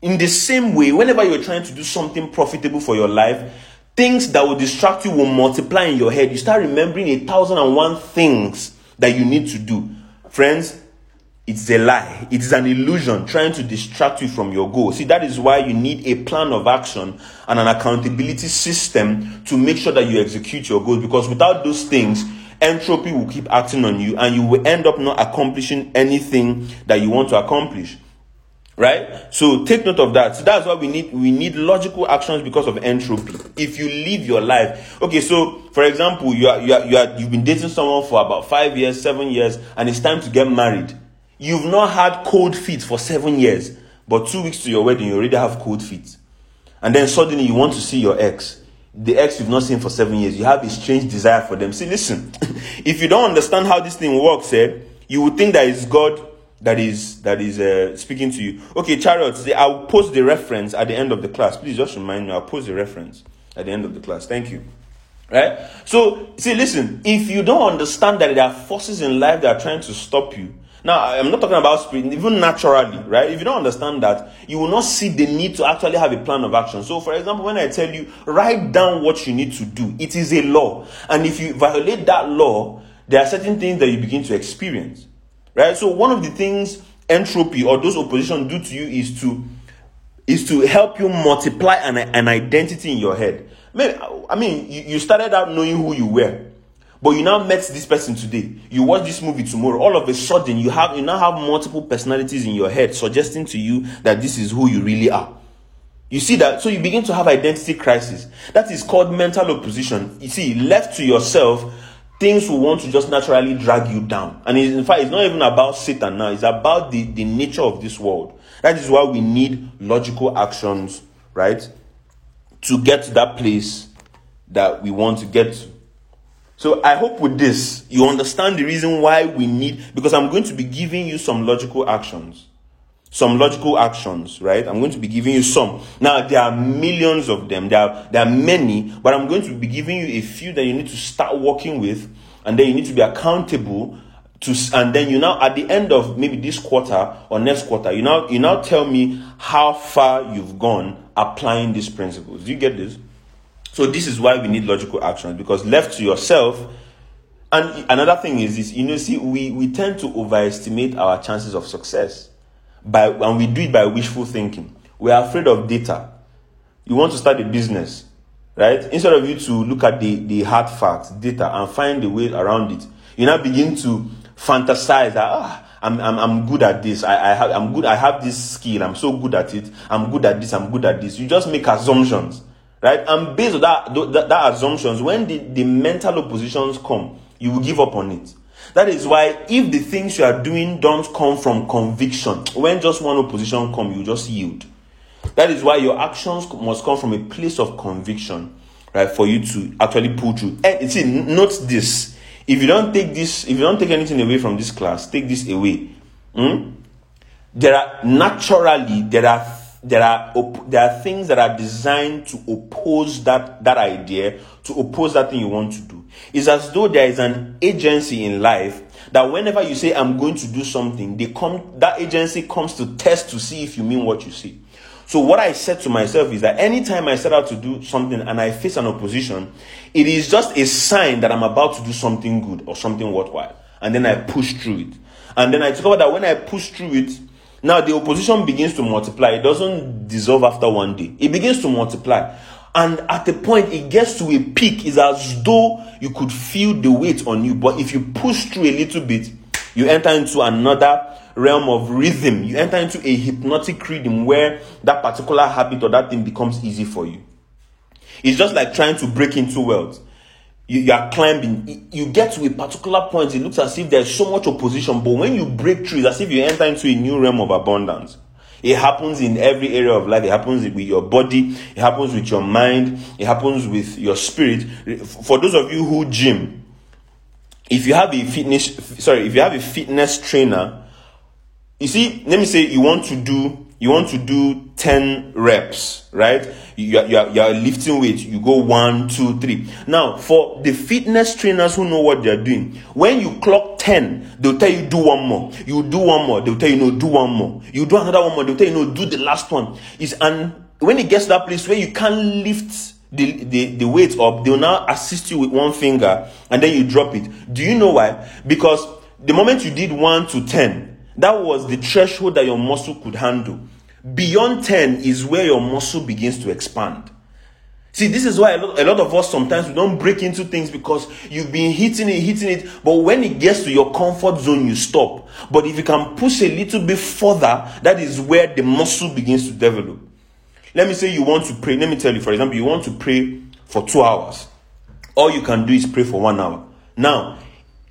in the same way, whenever you're trying to do something profitable for your life, things that will distract you will multiply in your head. You start remembering a thousand and one things that you need to do. Friends, it's a lie. It is an illusion trying to distract you from your goal. See, that is why you need a plan of action and an accountability system to make sure that you execute your goals. Because without those things, entropy will keep acting on you and you will end up not accomplishing anything that you want to accomplish right? So take note of that. So that's why we need we need logical actions because of entropy. If you live your life. Okay so for example you are you are, you are you've been dating someone for about five years seven years and it's time to get married. You've not had cold feet for seven years but two weeks to your wedding you already have cold feet. And then suddenly you want to see your ex. The ex you've not seen for seven years. You have a strange desire for them. See listen. If you don't understand how this thing works eh, you would think that it's god that is that is uh, speaking to you. Okay, chariots. I'll post the reference at the end of the class. Please just remind me. I'll post the reference at the end of the class. Thank you. Right. So see, listen. If you don't understand that there are forces in life that are trying to stop you. Now, I'm not talking about spirit, even naturally, right? If you don't understand that, you will not see the need to actually have a plan of action. So, for example, when I tell you, write down what you need to do, it is a law. And if you violate that law, there are certain things that you begin to experience. Right? So one of the things entropy or those opposition do to you is to is to help you multiply an, an identity in your head. I mean, you, you started out knowing who you were, But you now met this person today. You watch this movie tomorrow. All of a sudden, you have you now have multiple personalities in your head suggesting to you that this is who you really are. You see that? So you begin to have identity crisis. That is called mental opposition. You see, left to yourself, things will want to just naturally drag you down. And in fact, it's not even about Satan now, it's about the, the nature of this world. That is why we need logical actions, right? To get to that place that we want to get to. So I hope with this, you understand the reason why we need, because I'm going to be giving you some logical actions. Some logical actions, right? I'm going to be giving you some. Now, there are millions of them. There are, there are many, but I'm going to be giving you a few that you need to start working with, and then you need to be accountable to, and then you now, at the end of maybe this quarter or next quarter, you now, you now tell me how far you've gone applying these principles. Do you get this? So this is why we need logical actions because left to yourself, and another thing is this, you know, see, we, we tend to overestimate our chances of success by and we do it by wishful thinking. We are afraid of data. You want to start a business, right? Instead of you to look at the, the hard facts, data, and find a way around it, you now begin to fantasize that ah, I'm, I'm, I'm good at this. I, I have, I'm good. I have this skill. I'm so good at it. I'm good at this. I'm good at this. You just make assumptions right? And based on that, that, that assumptions, when the, the mental oppositions come, you will give up on it. That is why if the things you are doing don't come from conviction, when just one opposition come, you just yield. That is why your actions must come from a place of conviction, right? For you to actually pull through. And see, note this. If you don't take this, if you don't take anything away from this class, take this away. Hmm? There are naturally there are there are there are things that are designed to oppose that that idea to oppose that thing you want to do. It's as though there is an agency in life that whenever you say i'm going to do something they come that agency comes to test to see if you mean what you say. So what i said to myself is that anytime i set out to do something and i face an opposition it is just a sign that i'm about to do something good or something worthwhile. And then i push through it. And then i discover that when i push through it now the opposition begins to multiply. It doesn't dissolve after one day. It begins to multiply. And at the point it gets to a peak, it's as though you could feel the weight on you. But if you push through a little bit, you enter into another realm of rhythm. You enter into a hypnotic rhythm where that particular habit or that thing becomes easy for you. It's just like trying to break into wealth you, you are climbing, you get to a particular point, it looks as if there's so much opposition, but when you break through, it's as if you enter into a new realm of abundance. It happens in every area of life. It happens with your body. It happens with your mind. It happens with your spirit. For those of you who gym, if you have a fitness, sorry, if you have a fitness trainer, you see, let me say you want to do you want to do 10 reps, right? You are, you, are, you are lifting weight, you go one, two, three. Now, for the fitness trainers who know what they're doing, when you clock 10, they'll tell you do one more. You do one more, they'll tell you no, do one more. You do another one more, they'll tell you no, do the last one. Is and when it gets to that place where you can't lift the, the, the weight up, they'll now assist you with one finger and then you drop it. Do you know why? Because the moment you did one to 10, that was the threshold that your muscle could handle. Beyond 10 is where your muscle begins to expand. See, this is why a lot, of us sometimes we don't break into things because you've been hitting it, hitting it, but when it gets to your comfort zone, you stop. But if you can push a little bit further, that is where the muscle begins to develop. Let me say you want to pray. Let me tell you, for example, you want to pray for two hours. All you can do is pray for one hour. Now,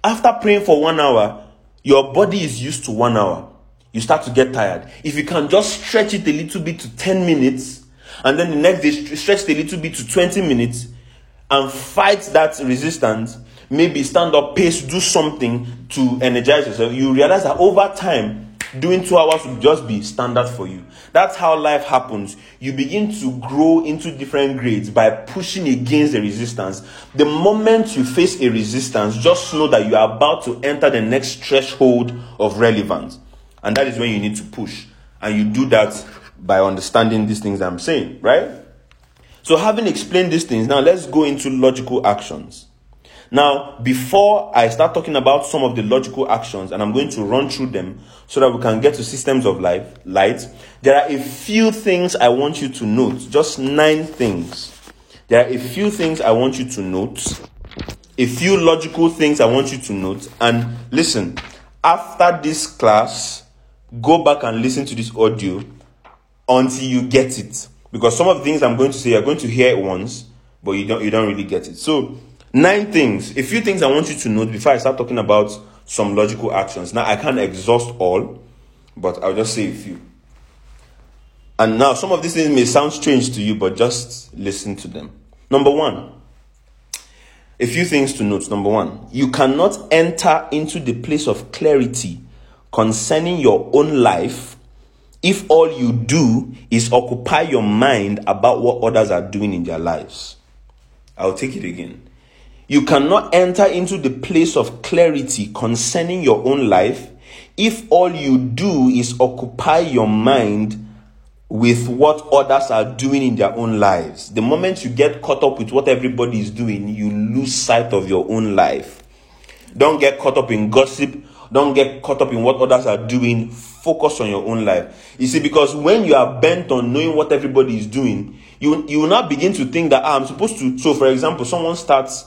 after praying for one hour, your body is used to one hour. You start to get tired. If you can just stretch it a little bit to 10 minutes, and then the next day stretch it a little bit to 20 minutes, and fight that resistance, maybe stand up, pace, do something to energize yourself, you realize that over time, doing two hours will just be standard for you. That's how life happens. You begin to grow into different grades by pushing against the resistance. The moment you face a resistance, just know that you are about to enter the next threshold of relevance. And that is when you need to push. And you do that by understanding these things I'm saying, right? So, having explained these things, now let's go into logical actions. Now, before I start talking about some of the logical actions, and I'm going to run through them so that we can get to systems of life, light, there are a few things I want you to note. Just nine things. There are a few things I want you to note a few logical things I want you to note. And listen, after this class, go back and listen to this audio until you get it. Because some of the things I'm going to say, you're going to hear it once, but you don't you don't really get it. So nine things, a few things I want you to note before I start talking about some logical actions. Now I can't exhaust all, but I'll just say a few. And now some of these things may sound strange to you, but just listen to them. Number one, a few things to note. Number one, you cannot enter into the place of clarity concerning your own life if all you do is occupy your mind about what others are doing in their lives. I'll take it again. You cannot enter into the place of clarity concerning your own life if all you do is occupy your mind with what others are doing in their own lives. The moment you get caught up with what everybody is doing, you lose sight of your own life. Don't get caught up in gossip. Don't get caught up in what others are doing. Focus on your own life. You see, because when you are bent on knowing what everybody is doing, you, you will not begin to think that ah, I'm supposed to. So, for example, someone starts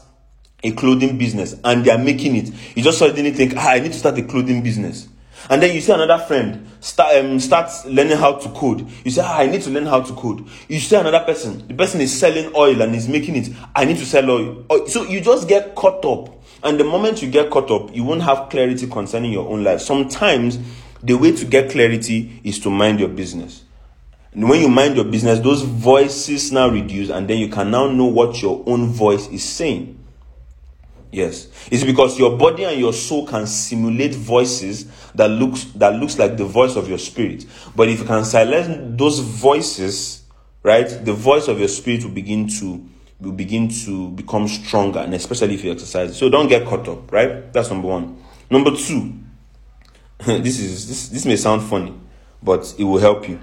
a clothing business and they are making it. You just suddenly think, ah, I need to start a clothing business. And then you see another friend start um, learning how to code. You say, ah, I need to learn how to code. You see another person. The person is selling oil and is making it. I need to sell oil. Oh, so you just get caught up. And the moment you get caught up, you won't have clarity concerning your own life. Sometimes the way to get clarity is to mind your business. And when you mind your business, those voices now reduce, and then you can now know what your own voice is saying. Yes. It's because your body and your soul can simulate voices that looks that looks like the voice of your spirit. But if you can silence those voices, right, the voice of your spirit will begin to will begin to become stronger, and especially if you exercise. So don't get caught up, right? That's number one. Number two, this is this this may sound funny, but it will help you.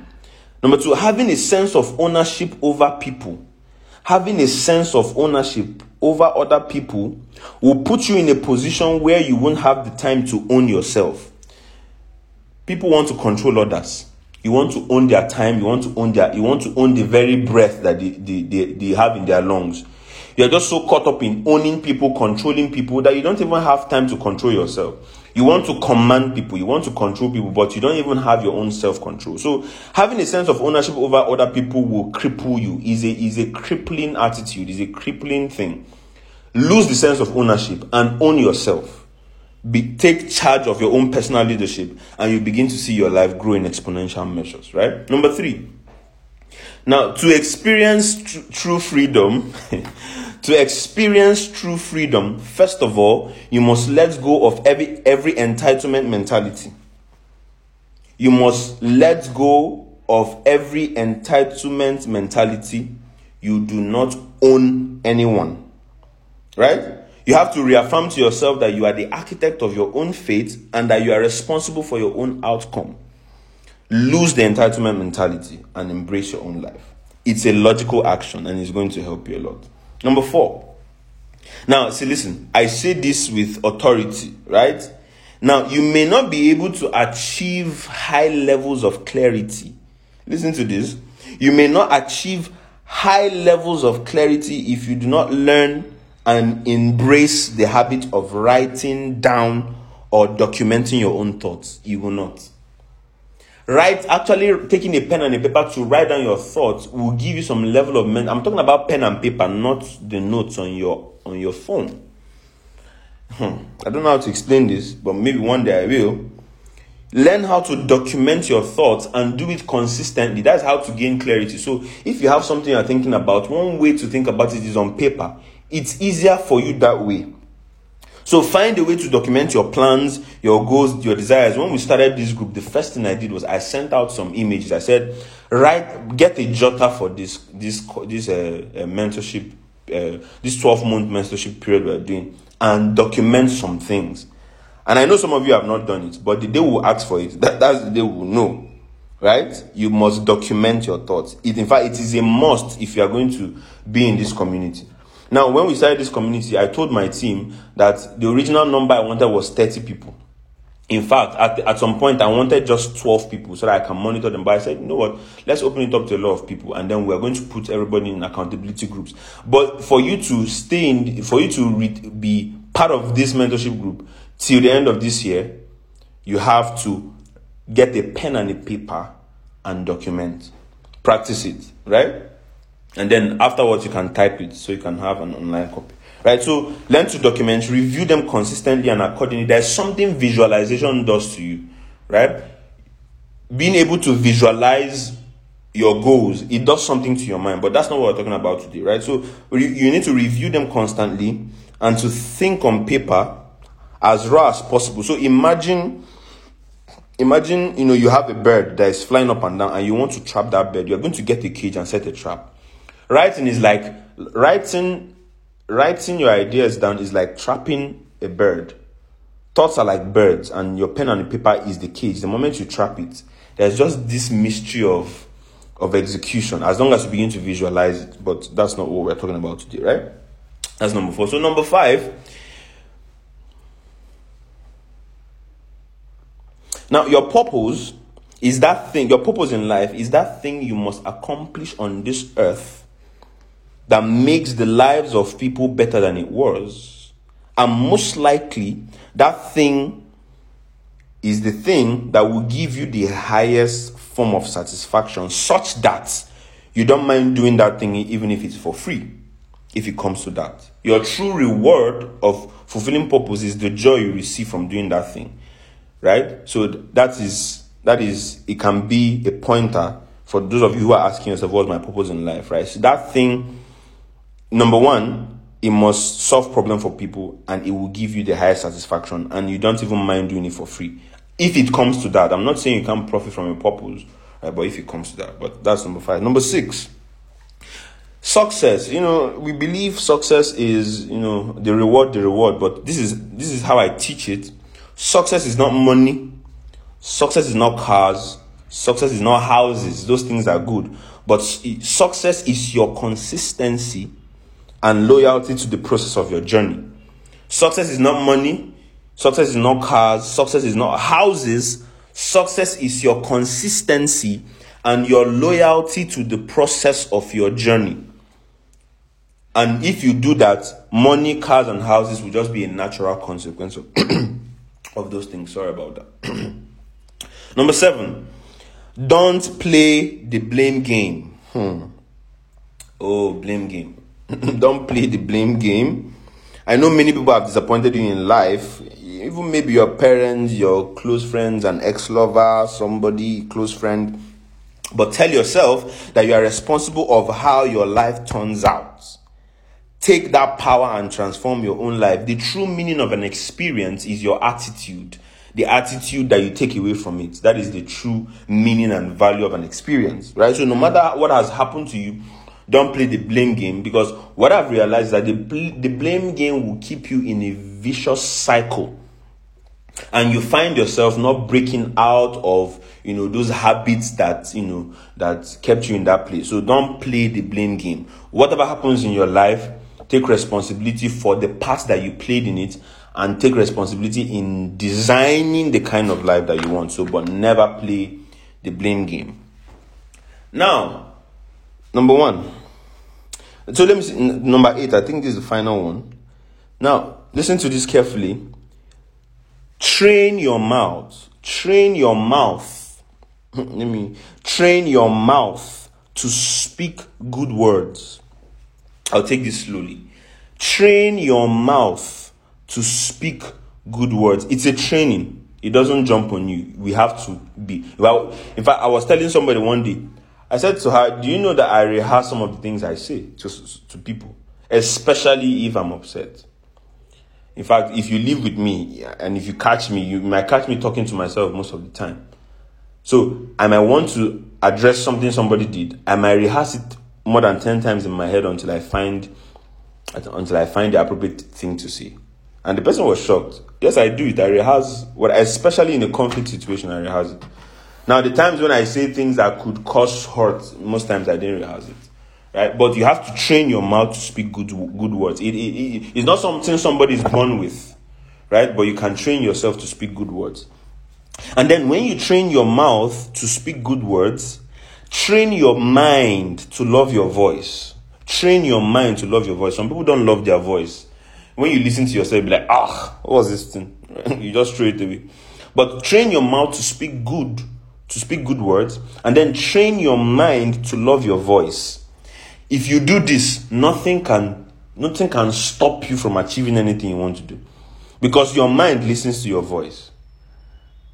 Number two, having a sense of ownership over people having a sense of ownership over other people will put you in a position where you won't have the time to own yourself. People want to control others. You want to own their time, you want to own their you want to own the very breath that they, they, they, they have in their lungs. You're just so caught up in owning people, controlling people that you don't even have time to control yourself. You want to command people, you want to control people, but you don't even have your own self control. So, having a sense of ownership over other people will cripple you. is a is a crippling attitude, is a crippling thing. Lose the sense of ownership and own yourself. Be, take charge of your own personal leadership, and you begin to see your life grow in exponential measures. Right. Number three. Now, to experience tr- true freedom. To experience true freedom, first of all, you must let go of every, every entitlement mentality. You must let go of every entitlement mentality. You do not own anyone. Right? You have to reaffirm to yourself that you are the architect of your own fate and that you are responsible for your own outcome. Lose the entitlement mentality and embrace your own life. It's a logical action and it's going to help you a lot. Number four. Now, see, listen, I say this with authority, right? Now, you may not be able to achieve high levels of clarity. Listen to this. You may not achieve high levels of clarity if you do not learn and embrace the habit of writing down or documenting your own thoughts. You will not. Write, actually taking a pen and a paper to write down your thoughts will give you some level of men. I'm talking about pen and paper, not the notes on your on your phone. Hmm. I don't know how to explain this, but maybe one day I will. Learn how to document your thoughts and do it consistently. That's how to gain clarity. So, if you have something you're thinking about, one way to think about it is on paper. It's easier for you that way. So find a way to document your plans, your goals, your desires. When we started this group, the first thing I did was I sent out some images. I said, "Write, get a jotter for this this this uh, uh, mentorship, uh, this twelve month mentorship period we're doing, and document some things." And I know some of you have not done it, but the day we'll ask for it, that, that's the day we'll know. Right? You must document your thoughts. It, in fact, it is a must if you are going to be in this community. Now, when we started this community, I told my team that the original number I wanted was 30 people. In fact, at, at some point, I wanted just 12 people so that I can monitor them. But I said, you know what? Let's open it up to a lot of people, and then we're going to put everybody in accountability groups. But for you to stay in, for you to re- be part of this mentorship group till the end of this year, you have to get a pen and a paper and document. Practice it, right? And then afterwards, you can type it so you can have an online copy. Right? So learn to document, review them consistently and accordingly. There's something visualization does to you, right? Being able to visualize your goals, it does something to your mind, but that's not what we're talking about today, right? So you need to review them constantly and to think on paper as raw as possible. So imagine imagine you know you have a bird that is flying up and down and you want to trap that bird you're going to get a cage and set a trap writing is like writing writing your ideas down is like trapping a bird. Thoughts are like birds, and your pen and paper is the cage. The moment you trap it, there's just this mystery of of execution as long as you begin to visualize it. But that's not what we're talking about today, right? That's number four. So number five. Now your purpose is that thing, your purpose in life is that thing you must accomplish on this earth that makes the lives of people better than it was. And most likely, that thing is the thing that will give you the highest form of satisfaction, such that you don't mind doing that thing even if it's for free, if it comes to that. Your true reward of fulfilling purpose is the joy you receive from doing that thing. Right? So that is that is it can be a pointer for those of you who are asking yourself what's my purpose in life, right? So that thing number one, it must solve problem for people and it will give you the highest satisfaction and you don't even mind doing it for free. If it comes to that, I'm not saying you can't profit from a purpose, right, but if it comes to that, but that's number five. Number six, success. You know, we believe success is, you know, the reward, the reward, but this is this is how I teach it. Success is not money. Success is not cars. Success is not houses. Those things are good. But success is your consistency and loyalty to the process of your journey. Success is not money, success is not cars, success is not houses. Success is your consistency and your loyalty to the process of your journey. And if you do that, money, cars, and houses will just be a natural consequence of, of those things. Sorry about that. Number seven, don't play the blame game. Hmm. Oh, blame game. don't play the blame game. I know many people have disappointed you in life, even maybe your parents, your close friends, an ex lover, somebody, close friend. But tell yourself that you are responsible of how your life turns out. Take that power and transform your own life. The true meaning of an experience is your attitude. The attitude that you take away from it. That is the true meaning and value of an experience, right? So no matter what has happened to you, don't play the blame game because what I've realized that the, the blame game will keep you in a vicious cycle. And you find yourself not breaking out of you know those habits that you know that kept you in that place. So don't play the blame game. Whatever happens in your life take responsibility for the part that you played in it and take responsibility in designing the kind of life that you want. So but never play the blame game. Now Number one. So let me see. Number eight, I think this is the final one. Now, listen to this carefully. Train your mouth. Train your mouth. let me train your mouth to speak good words. I'll take this slowly. Train your mouth to speak good words. It's a training. It doesn't jump on you. We have to be. Well, in fact, I was telling somebody one day, I said to her, Do you know that I rehearse some of the things I say to, to people, especially if I'm upset? In fact, if you live with me and if you catch me, you might catch me talking to myself most of the time. So I might want to address something somebody did. I might rehearse it more than 10 times in my head until I find until I find the appropriate thing to say. And the person was shocked. Yes, I do it. I rehearse what especially in a conflict situation, I rehearse it. Now, the times when I say things that could cause hurt, most times I didn't realize it. Right? But you have to train your mouth to speak good good words. It, it, it, it's not something somebody is born with, right? But you can train yourself to speak good words. And then when you train your mouth to speak good words, train your mind to love your voice. Train your mind to love your voice. Some people don't love their voice. When you listen to yourself, be like, ah, what was this thing? you just throw it away. But train your mouth to speak good, to speak good words, and then train your mind to love your voice. If you do this, nothing can nothing can stop you from achieving anything you want to do. Because your mind listens to your voice.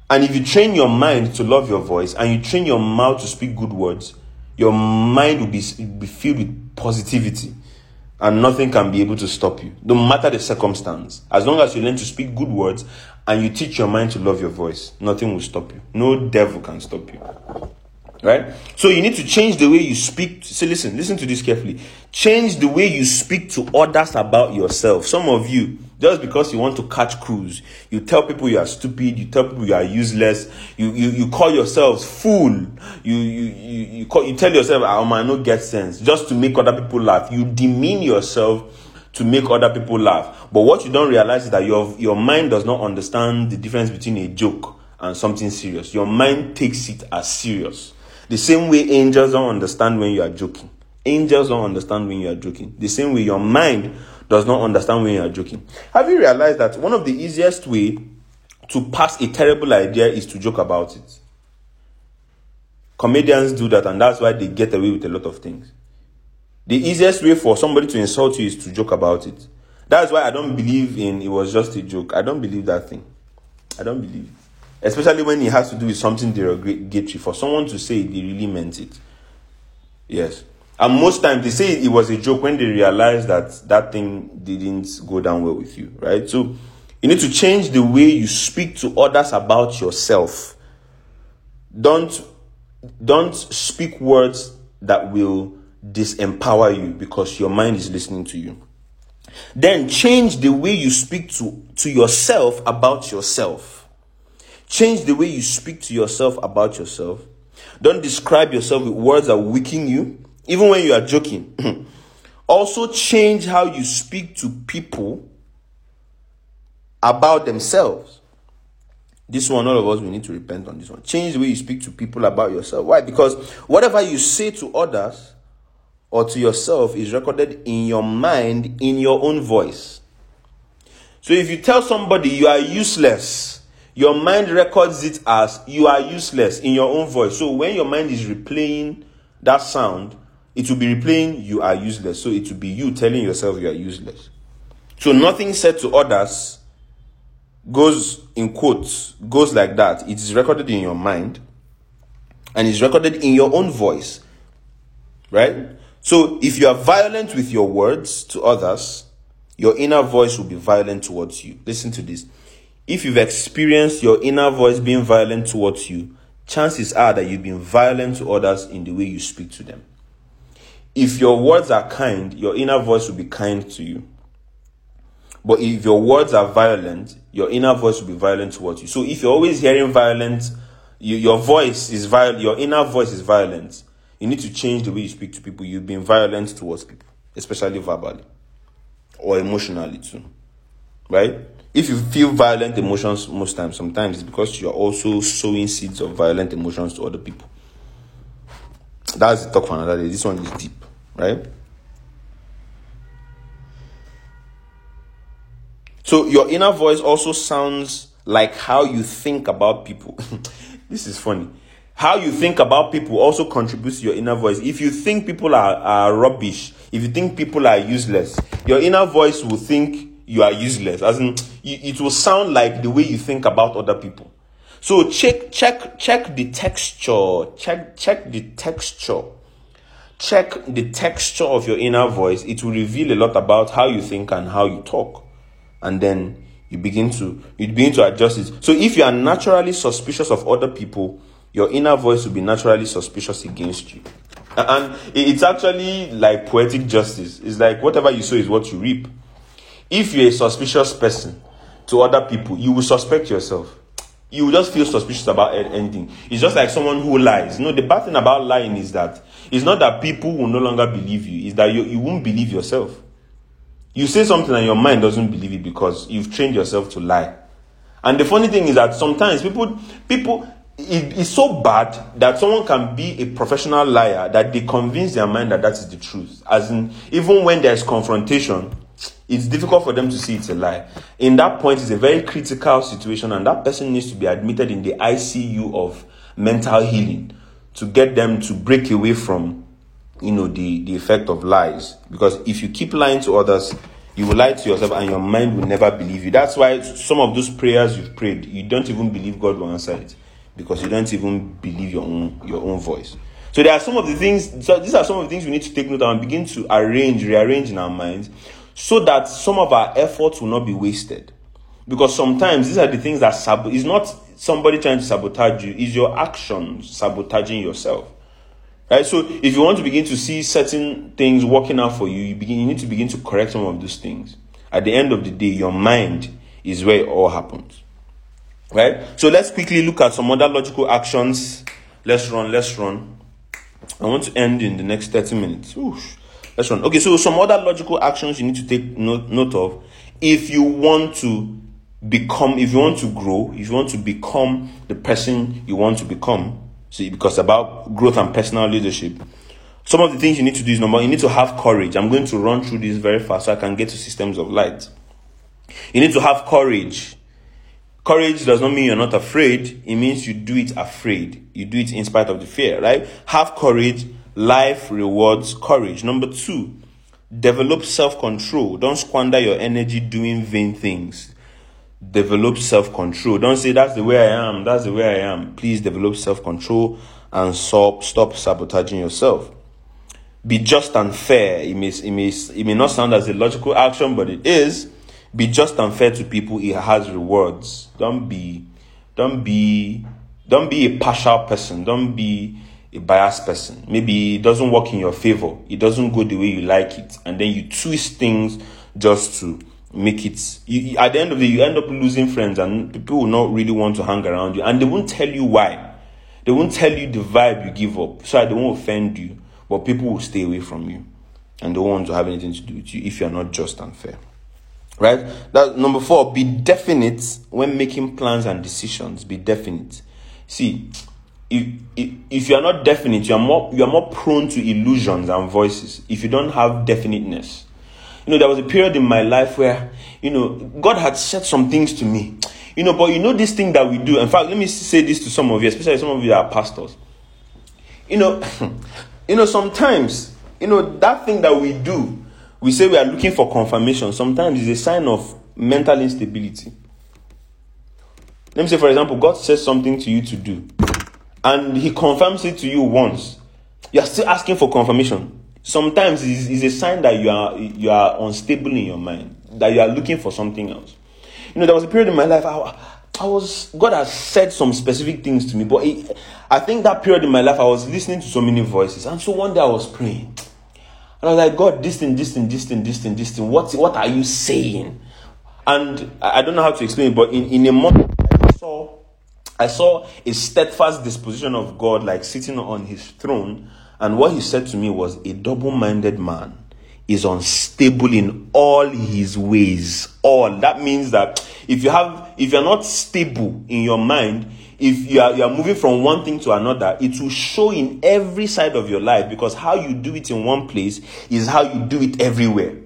And if you train your mind to love your voice and you train your mouth to speak good words, your mind will be, be filled with positivity and nothing can be able to stop you, no matter the circumstance. As long as you learn to speak good words and you teach your mind to love your voice, nothing will stop you. No devil can stop you. Right? So you need to change the way you speak. So listen, listen to this carefully. Change the way you speak to others about yourself. Some of you, just because you want to catch cruise, you tell people you are stupid, you tell people you are useless, you you, you call yourselves fool, you you you you, call, you tell yourself ah, I might not get sense just to make other people laugh. You demean yourself to make other people laugh. But what you don't realize is that your your mind does not understand the difference between a joke and something serious. Your mind takes it as serious. The same way angels don't understand when you are joking. Angels don't understand when you are joking. The same way your mind does not understand when you are joking. Have you realized that one of the easiest way to pass a terrible idea is to joke about it? Comedians do that, and that's why they get away with a lot of things. The easiest way for somebody to insult you is to joke about it. That's why I don't believe in it was just a joke. I don't believe that thing. I don't believe. Especially when it has to do with something derogatory. For someone to say they really meant it. Yes. And most times they say it was a joke when they realize that that thing didn't go down well with you, right? So you need to change the way you speak to others about yourself. Don't don't speak words that will disempower you because your mind is listening to you. Then change the way you speak to, to yourself about yourself. Change the way you speak to yourself about yourself. Don't describe yourself with words that weaken you even when you are joking. also, change how you speak to people about themselves. This one, all of us, we need to repent on this one. Change the way you speak to people about yourself. Why? Because whatever you say to others or to yourself is recorded in your mind in your own voice. So if you tell somebody you are useless, your mind records it as you are useless in your own voice. So when your mind is replaying that sound, it will be replaying you are useless. So it will be you telling yourself you are useless. So nothing said to others goes in quotes, goes like that. It is recorded in your mind and is recorded in your own voice. Right? So if you are violent with your words to others, your inner voice will be violent towards you. Listen to this. If you've experienced your inner voice being violent towards you, chances are that you've been violent to others in the way you speak to them. If your words are kind, your inner voice will be kind to you. But if your words are violent, your inner voice will be violent towards you. So if you're always hearing violence, you, your voice is violent, your inner voice is violent. You need to change the way you speak to people. You've been violent towards people, especially verbally or emotionally too. Right? If you feel violent emotions most times, sometimes it's because you're also sowing seeds of violent emotions to other people. That's the talk for another day. This one is deep, right? So your inner voice also sounds like how you think about people. this is funny. How you think about people also contributes to your inner voice. If you think people are, are rubbish, if you think people are useless, your inner voice will think you are useless. As in, it will sound like the way you think about other people. So check check check the texture. Check check the texture. Check the texture of your inner voice. It will reveal a lot about how you think and how you talk. And then you begin to you begin to adjust it. So if you are naturally suspicious of other people, your inner voice will be naturally suspicious against you. And it's actually like poetic justice. It's like whatever you sow is what you reap. If you're a suspicious person to other people, you will suspect yourself you just feel suspicious about anything. It's just like someone who lies. You know, the bad thing about lying is that it's not that people will no longer believe you, it's that you, you won't believe yourself. You say something and your mind doesn't believe it because you've trained yourself to lie. And the funny thing is that sometimes people, people, it is so bad that someone can be a professional liar that they convince their mind that that is the truth. As in, even when there's confrontation, it's difficult for them to see it's a lie. In that point, it's a very critical situation, and that person needs to be admitted in the ICU of mental healing to get them to break away from, you know, the, the effect of lies. Because if you keep lying to others, you will lie to yourself and your mind will never believe you. That's why some of those prayers you've prayed, you don't even believe God will answer it because you don't even believe your own your own voice. So there are some of the things. So these are some of the things we need to take note of and begin to arrange, rearrange in our minds, so that some of our efforts will not be wasted. Because sometimes these are the things that sab- is not somebody trying to sabotage you; is your actions sabotaging yourself. Right? So if you want to begin to see certain things working out for you, you begin you need to begin to correct some of those things. At the end of the day, your mind is where it all happens. Right? So let's quickly look at some other logical actions. Let's run, let's run. I want to end in the next 30 minutes. Let's run. Okay, so some other logical actions you need to take note, note of if you want to become, if you want to grow, if you want to become the person you want to become. See, because about growth and personal leadership. Some of the things you need to do is number one, you need to have courage. I'm going to run through this very fast so I can get to systems of light. You need to have courage. Courage does not mean you're not afraid. It means you do it afraid. You do it in spite of the fear, right? Have courage. Life rewards courage. Number two, develop self control. Don't squander your energy doing vain things. Develop self control. Don't say that's the way I am. That's the way I am. Please develop self control and stop, stop sabotaging yourself. Be just and fair. It may, it, may, it may not sound as a logical action, but it is. Be just and fair to people. It has rewards. Don't be, don't be, don't be a partial person. Don't be a biased person. Maybe it doesn't work in your favor. It doesn't go the way you like it. And then you twist things just to make it. You, at the end of the day, you end up losing friends and people will not really want to hang around you. And they won't tell you why. They won't tell you the vibe you give up. So they won't offend you. But people will stay away from you. And don't want to have anything to do with you if you're not just and fair. Right? That number four, be definite when making plans and decisions. Be definite. See, if, if, if you are not definite, you are more you are more prone to illusions and voices. If you don't have definiteness, you know there was a period in my life where you know God had said some things to me, you know, but you know this thing that we do. In fact, let me say this to some of you, especially some of you that are pastors. You know, you know sometimes you know that thing that we do, we say we are looking for confirmation. Sometimes is a sign of mental instability. Let me say, for example, God says something to you to do and he confirms it to you once, you are still asking for confirmation. Sometimes it's, it's, a sign that you are you are unstable in your mind, that you are looking for something else. You know, there was a period in my life I, I was God has said some specific things to me, but it, I think that period in my life I was listening to so many voices, and so one day I was praying, and I was like, God, this thing, this thing, this thing, this thing, this thing. What what are you saying? And I don't know how to explain it, but in in a moment I I saw a steadfast disposition of God like sitting on his throne. And what he said to me was, A double minded man is unstable in all his ways. All. That means that if you have, if you're not stable in your mind, if you are, you are moving from one thing to another, it will show in every side of your life because how you do it in one place is how you do it everywhere.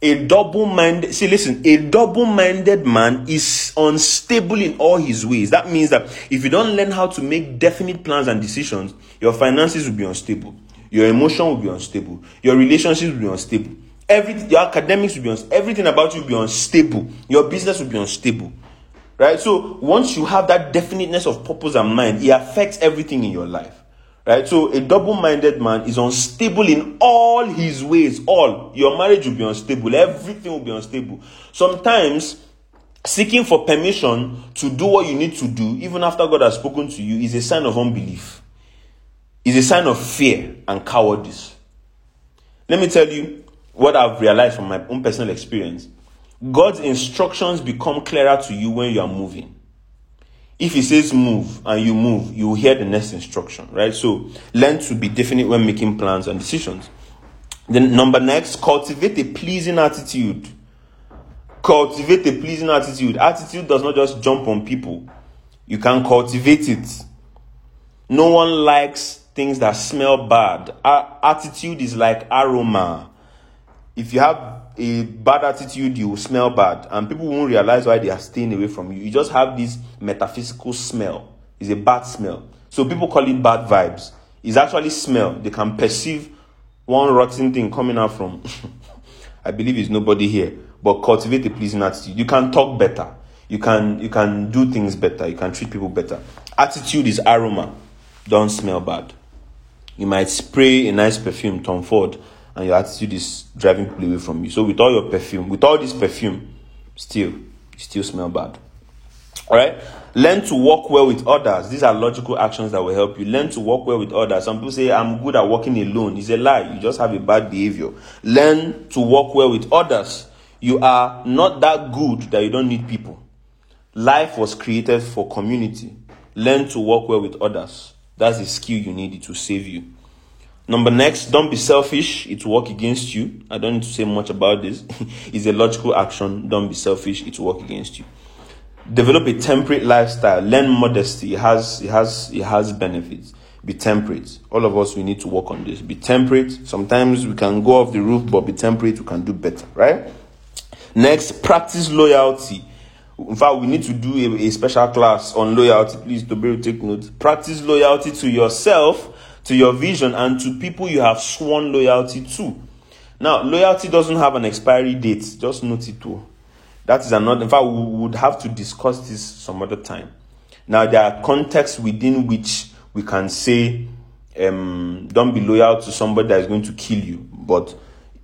A double minded, see, listen, a double minded man is unstable in all his ways. That means that if you don't learn how to make definite plans and decisions, your finances will be unstable, your emotion will be unstable, your relationships will be unstable, everything, your academics will be unstable, everything about you will be unstable, your business will be unstable. Right? So once you have that definiteness of purpose and mind, it affects everything in your life. Right? So a double-minded man is unstable in all his ways. All. Your marriage will be unstable. Everything will be unstable. Sometimes seeking for permission to do what you need to do, even after God has spoken to you, is a sign of unbelief. Is a sign of fear and cowardice. Let me tell you what I've realized from my own personal experience. God's instructions become clearer to you when you are moving. If he says move and you move, you will hear the next instruction, right? So learn to be definite when making plans and decisions. Then number next, cultivate a pleasing attitude. cultivate a pleasing attitude. Attitude does not just jump on people, you can cultivate it. No one likes things that smell bad. attitude is like aroma. If you have a bad attitude, you smell bad, and people won't realize why they are staying away from you. You just have this metaphysical smell. It's a bad smell. So people call it bad vibes. It's actually smell. They can perceive one rotten thing coming out from. I believe it's nobody here, but cultivate a pleasing attitude. You can talk better. You can you can do things better. You can treat people better. Attitude is aroma. Don't smell bad. You might spray a nice perfume, Tom Ford, and your attitude is driving people away from you. So with all your perfume, with all this perfume, still you still smell bad. All right. Learn to work well with others. These are logical actions that will help you. Learn to work well with others. Some people say, I'm good at working alone. It's a lie. You just have a bad behavior. Learn to work well with others. You are not that good that you don't need people. Life was created for community. Learn to work well with others. That's the skill you need to save you. Number next, don't be selfish. It will work against you. I don't need to say much about this. it's a logical action. Don't be selfish. It will work against you. Develop a temperate lifestyle. Learn modesty. It has, it has, it has benefits. Be temperate. All of us, we need to work on this. Be temperate. Sometimes we can go off the roof, but be temperate. We can do better, right? Next, practice loyalty. In fact, we need to do a, a special class on loyalty. Please, to be take note. Practice loyalty to yourself to your vision and to people you have sworn loyalty to. Now, loyalty doesn't have an expiry date. Just note it too. That is another. In fact, we would have to discuss this some other time. Now, there are contexts within which we can say, um, don't be loyal to somebody that is going to kill you. But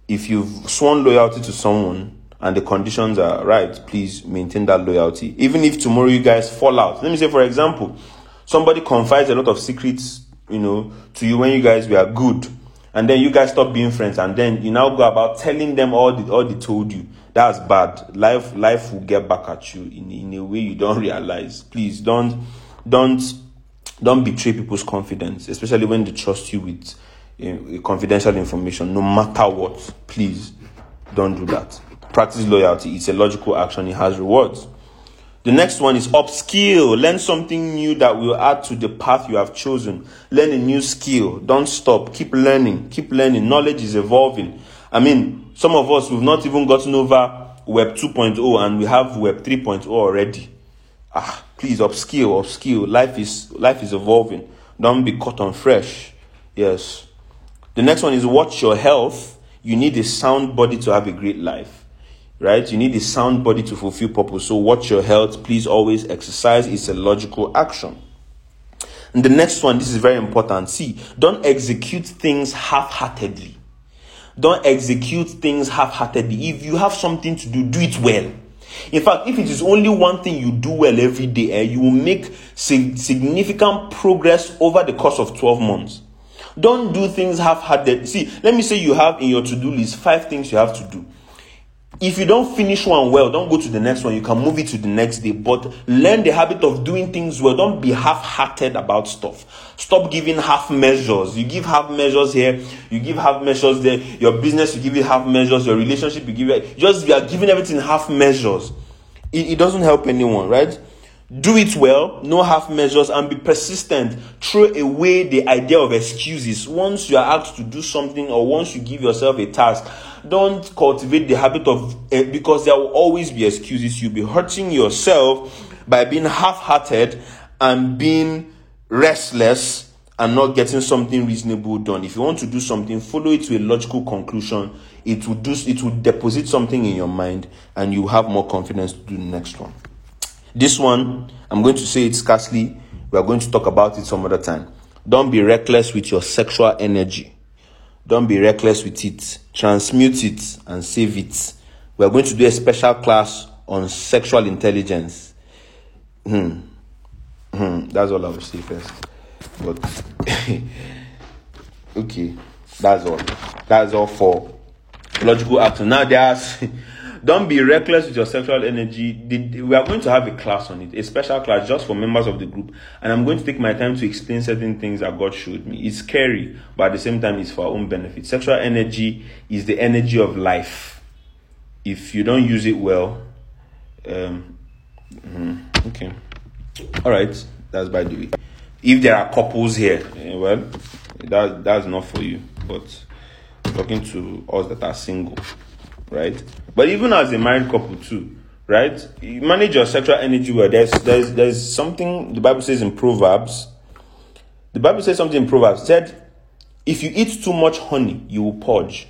if you've sworn loyalty to someone and the conditions are right, please maintain that loyalty. Even if tomorrow you guys fall out. Let me say, for example, somebody confides a lot of secrets you know, to you when you guys were good. And then you guys stop being friends, and then you now go about telling them all the all they told you. That's bad. Life life will get back at you in, in a way you don't realize. Please don't don't don't betray people's confidence, especially when they trust you with uh, confidential information, no matter what. Please don't do that. Practice loyalty. It's a logical action. It has rewards. The next one is upskill. Learn something new that will add to the path you have chosen. Learn a new skill. Don't stop. Keep learning. Keep learning. Knowledge is evolving. I mean, some of us, we've not even gotten over Web 2.0 and we have Web 3.0 already. Ah, please upskill, upskill. Life is, life is evolving. Don't be caught on fresh. Yes. The next one is watch your health. You need a sound body to have a great life right? You need a sound body to fulfill purpose. So, watch your health. Please always exercise. It's a logical action. And the next one, this is very important. See, don't execute things half heartedly. Don't execute things half heartedly. If you have something to do, do it well. In fact, if it is only one thing you do well every day, eh, you will make sig- significant progress over the course of 12 months. Don't do things half hearted. See, let me say you have in your to do list five things you have to do if you don't finish one well, don't go to the next one. You can move it to the next day. But learn the habit of doing things well. Don't be half hearted about stuff. Stop giving half measures. You give half measures here, you give half measures there. Your business, you give it half measures. Your relationship, you give it. Just you are giving everything half measures. It, it doesn't help anyone, right? Do it well, no half measures, and be persistent. Throw away the idea of excuses. Once you are asked to do something or once you give yourself a task, don't cultivate the habit of uh, because there will always be excuses. You'll be hurting yourself by being half hearted and being restless and not getting something reasonable done. If you want to do something, follow it to a logical conclusion. It will do it will deposit something in your mind and you have more confidence to do the next one. This one, I'm going to say it scarcely. We are going to talk about it some other time. Don't be reckless with your sexual energy. Don't be reckless with it. Transmute it and save it. We are going to do a special class on sexual intelligence. Hmm. Hmm. That's all I will say first. But okay, that's all. That's all for logical action. Now there's Don't be reckless with your sexual energy. We are going to have a class on it, a special class just for members of the group. And I'm going to take my time to explain certain things that God showed me. It's scary, but at the same time, it's for our own benefit. Sexual energy is the energy of life. if you don't use it well, um, mm, okay, all right, that's by the way. If there are couples here, eh, well, that that's not for you. But talking to us that are single, right? But even as a married couple too, right? You manage your sexual energy well. There's there's there's something the Bible says in Proverbs. The Bible says something in Proverbs said, if you eat too much honey, you will purge.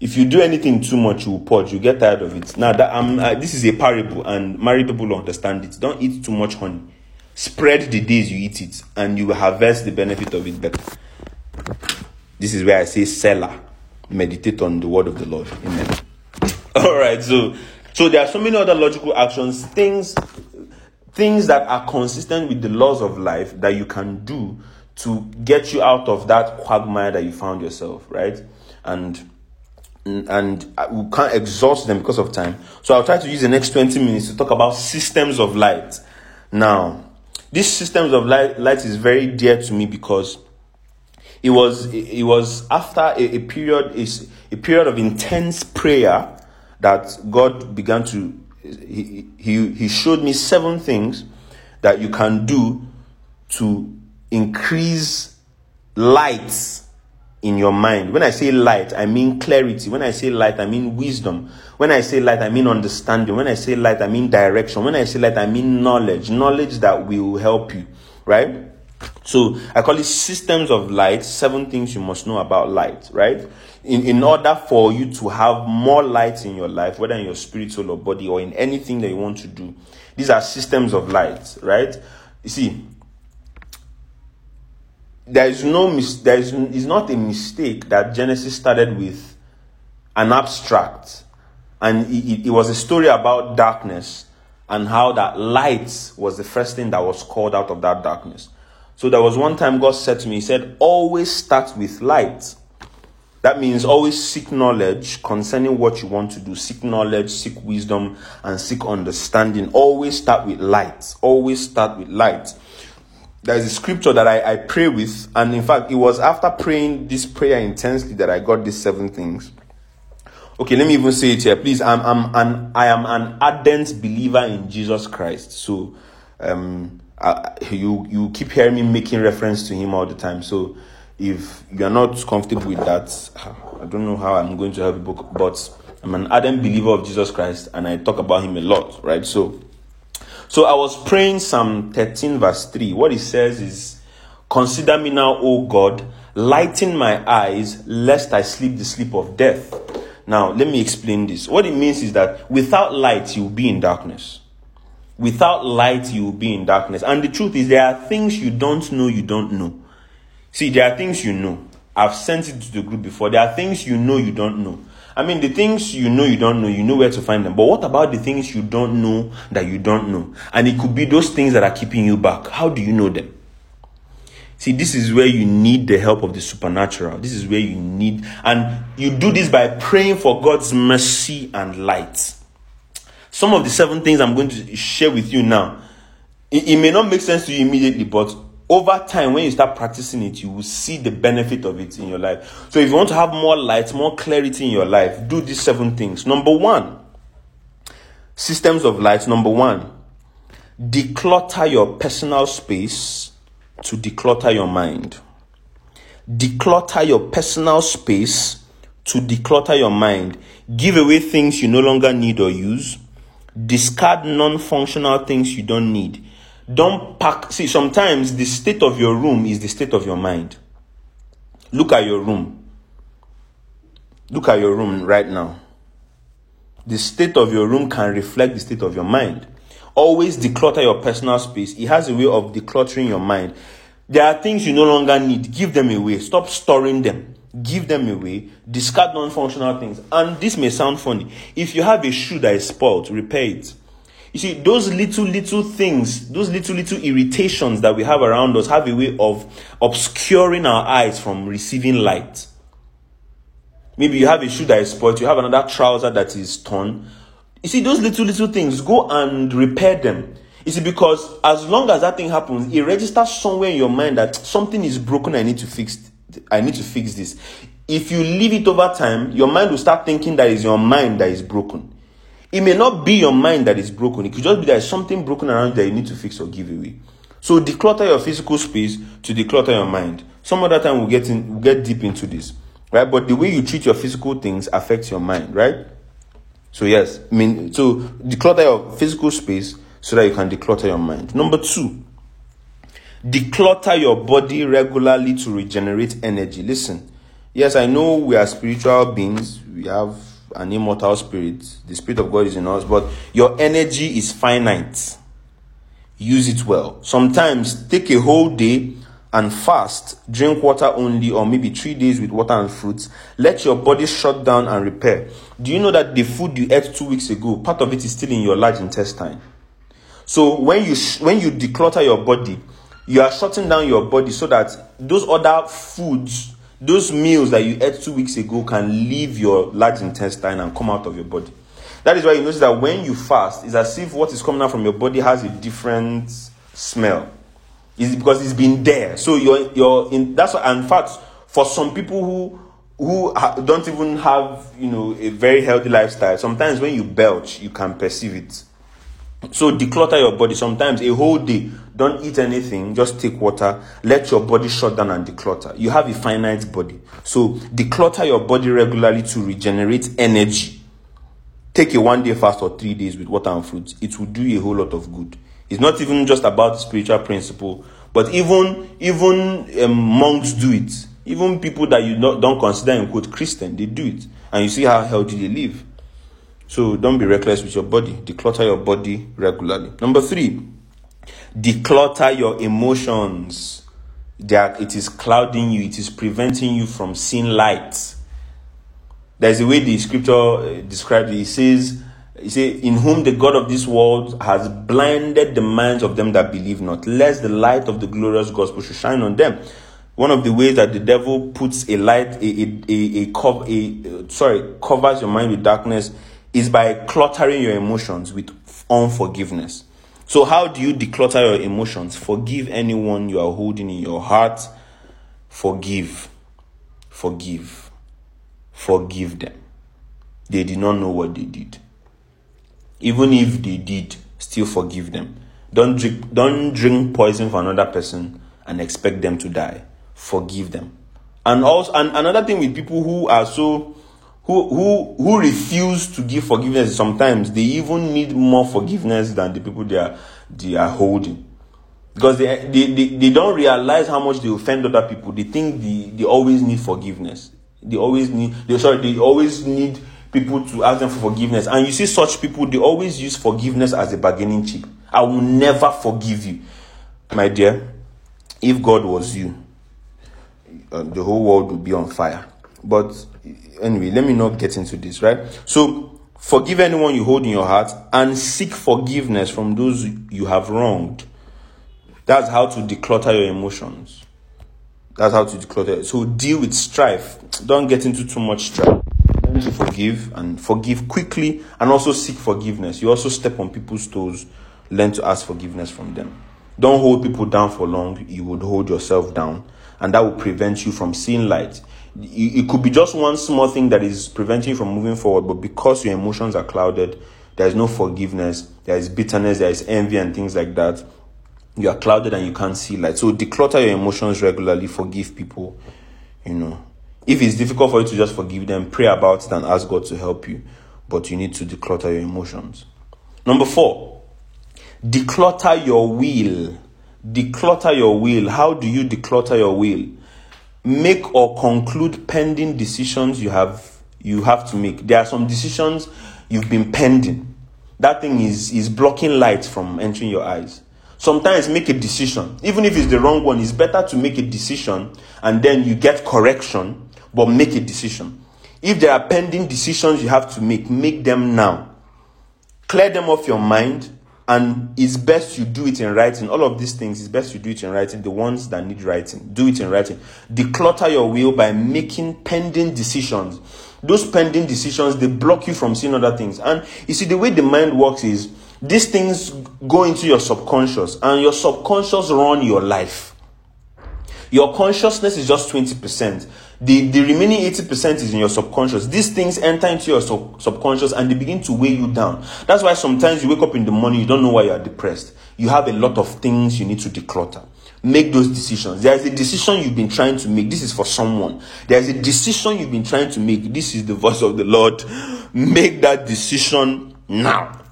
If you do anything too much, you will purge. You get tired of it. Now that um, uh, this is a parable, and married people understand it. Don't eat too much honey. Spread the days you eat it, and you will harvest the benefit of it better. This is where I say, Selah, meditate on the word of the Lord. Amen. All right, so so there are so many other logical actions, things things that are consistent with the laws of life that you can do to get you out of that quagmire that you found yourself, right? And and we can't exhaust them because of time. So I'll try to use the next 20 minutes to talk about systems of light. Now, these systems of light, light is very dear to me because it was it was after a, a period is a period of intense prayer that God began to he, he he showed me seven things that you can do to increase light in your mind. When I say light, I mean clarity. When I say light, I mean wisdom. When I say light, I mean understanding. When I say light, I mean direction. When I say light, I mean knowledge. Knowledge that will help you, right? So I call it systems of light, seven things you must know about light, right? In, in order for you to have more light in your life, whether in your spirit, soul, or body, or in anything that you want to do, these are systems of light, right? You see, there is no mis- there is it's not a mistake that Genesis started with an abstract, and it, it was a story about darkness and how that light was the first thing that was called out of that darkness. So there was one time God said to me, He said, always start with light. That means always seek knowledge concerning what you want to do. Seek knowledge, seek wisdom, and seek understanding. Always start with light. Always start with light. There is a scripture that I, I pray with, and in fact, it was after praying this prayer intensely that I got these seven things. Okay, let me even say it here. Please, I'm, I'm an, I am an ardent believer in Jesus Christ. So, um, you you keep hearing me making reference to him all the time. So if you're not comfortable with that, I don't know how I'm going to help you. But I'm an ardent believer of Jesus Christ, and I talk about him a lot, right? So, so I was praying Psalm 13 verse 3. What it says is, "Consider me now, O God, lighten my eyes, lest I sleep the sleep of death." Now, let me explain this. What it means is that without light, you will be in darkness. Without light, you will be in darkness. And the truth is, there are things you don't know you don't know. See, there are things you know. I've sent it to the group before. There are things you know you don't know. I mean, the things you know you don't know, you know where to find them. But what about the things you don't know that you don't know? And it could be those things that are keeping you back. How do you know them? See, this is where you need the help of the supernatural. This is where you need, and you do this by praying for God's mercy and light. Some of the seven things I'm going to share with you now, it, it may not make sense to you immediately, but over time, when you start practicing it, you will see the benefit of it in your life. So, if you want to have more light, more clarity in your life, do these seven things. Number one, systems of light. Number one, declutter your personal space to declutter your mind. Declutter your personal space to declutter your mind. Give away things you no longer need or use discard non-functional things you don't need. Don't pack see sometimes the state of your room is the state of your mind. Look at your room. Look at your room right now. The state of your room can reflect the state of your mind. Always declutter your personal space. It has a way of decluttering your mind. There are things you no longer need. Give them away. Stop storing them give them away, discard non functional things. And this may sound funny. If you have a shoe that is spoiled, repair it. You see, those little, little things, those little, little irritations that we have around us have a way of obscuring our eyes from receiving light. Maybe you have a shoe that is spoiled, you have another trouser that is torn. You see, those little, little things, go and repair them. You see, because as long as that thing happens, it registers somewhere in your mind that something is broken, I need to fix it I need to fix this. if you leave it over time, your mind will start thinking that it's your mind that is broken. It may not be your mind that is broken. It could just be that something broken around that you need to fix or give away. So declutter your physical space to declutter your mind. Some other time we'll get in, we'll get deep into this, right? But the way you treat your physical things affects your mind, right? So yes, I mean, so declutter your physical space so that you can declutter your mind. Number two, declutter your body regularly to regenerate energy. Listen, yes, I know we are spiritual beings. We have an immortal spirit. The spirit of God is in us, but your energy is finite. Use it well. Sometimes take a whole day and fast, drink water only, or maybe three days with water and fruits. Let your body shut down and repair. Do you know that the food you ate two weeks ago, part of it is still in your large intestine? So when you sh- when you declutter your body, you are shutting down your body so that those other foods, those meals that you ate two weeks ago, can leave your large intestine and come out of your body. That is why you notice that when you fast, it's as if what is coming out from your body has a different smell is because it's been there. So you're you're in that's what, in fact for some people who who don't even have you know a very healthy lifestyle. Sometimes when you belch, you can perceive it. So declutter your body. Sometimes a whole day, don't eat anything. Just take water. Let your body shut down and declutter. You have a finite body, so declutter your body regularly to regenerate energy. Take a one day fast or three days with water and fruits. It will do a whole lot of good. It's not even just about spiritual principle, but even even um, monks do it. Even people that you not, don't consider in quote Christian, they do it, and you see how healthy they live. So don't be reckless with your body. Declutter your body regularly. Number three, declutter your emotions. That it is clouding you. It is preventing you from seeing light. There's a way the scripture uh, describes it. It says he said, In whom the God of this world has blinded the minds of them that believe not, lest the light of the glorious gospel should shine on them. One of the ways that the devil puts a light, a, a, a, a, a sorry, covers your mind with darkness is by cluttering your emotions with unforgiveness. So, how do you declutter your emotions? Forgive anyone you are holding in your heart. Forgive. Forgive. Forgive them. They did not know what they did. Even if they did, still forgive them. Don't drink, don't drink poison for another person and expect them to die. Forgive them. And also, and another thing with people who are so who who who refuse to give forgiveness sometimes they even need more forgiveness than the people they are they are holding because they, they, they, they don't realize how much they offend other people they think they, they always need forgiveness they always need they sorry they always need people to ask them for forgiveness. And you see such people, they always use forgiveness as a bargaining chip. I will never forgive you. My dear, if God was you, uh, the whole world would be on fire. But anyway, let me not get into this, right? So, forgive anyone you hold in your heart and seek forgiveness from those you have wronged. That's how to declutter your emotions. That's how to declutter. So, deal with strife. Don't get into too much strife to forgive and forgive quickly and also seek forgiveness. You also step on people's toes, learn to ask forgiveness from them. Don't hold people down for long, you would hold yourself down, and that will prevent you from seeing light. It could be just one small thing that is preventing you from moving forward, but because your emotions are clouded, there is no forgiveness, there is bitterness, there is envy, and things like that. You are clouded and you can't see light. So declutter your emotions regularly, forgive people, you know, if it's difficult for you to just forgive them, pray about it and ask God to help you. But you need to declutter your emotions. Number four, declutter your will. Declutter your will. How do you declutter your will? Make or conclude pending decisions you have you have to make. There are some decisions you've been pending. That thing is is blocking light from entering your eyes. Sometimes make a decision, even if it's the wrong one. It's better to make a decision and then you get correction but make a decision. If there are pending decisions you have to make, make them now. Clear them off your mind, and it's best you do it in writing. All of these things, it's best you do it in writing. The ones that need writing, do it in writing. Declutter your will by making pending decisions. Those pending decisions, they block you from seeing other things. And you see, the way the mind works is these things go into your subconscious, and your subconscious run your life. Your consciousness is just 20%. The, the remaining 80% is in your subconscious. These things enter into your sub- subconscious and they begin to weigh you down. That's why sometimes you wake up in the morning, you don't know why you are depressed. You have a lot of things you need to declutter. Make those decisions. There is a decision you've been trying to make. This is for someone. There is a decision you've been trying to make. This is the voice of the Lord. Make that decision now.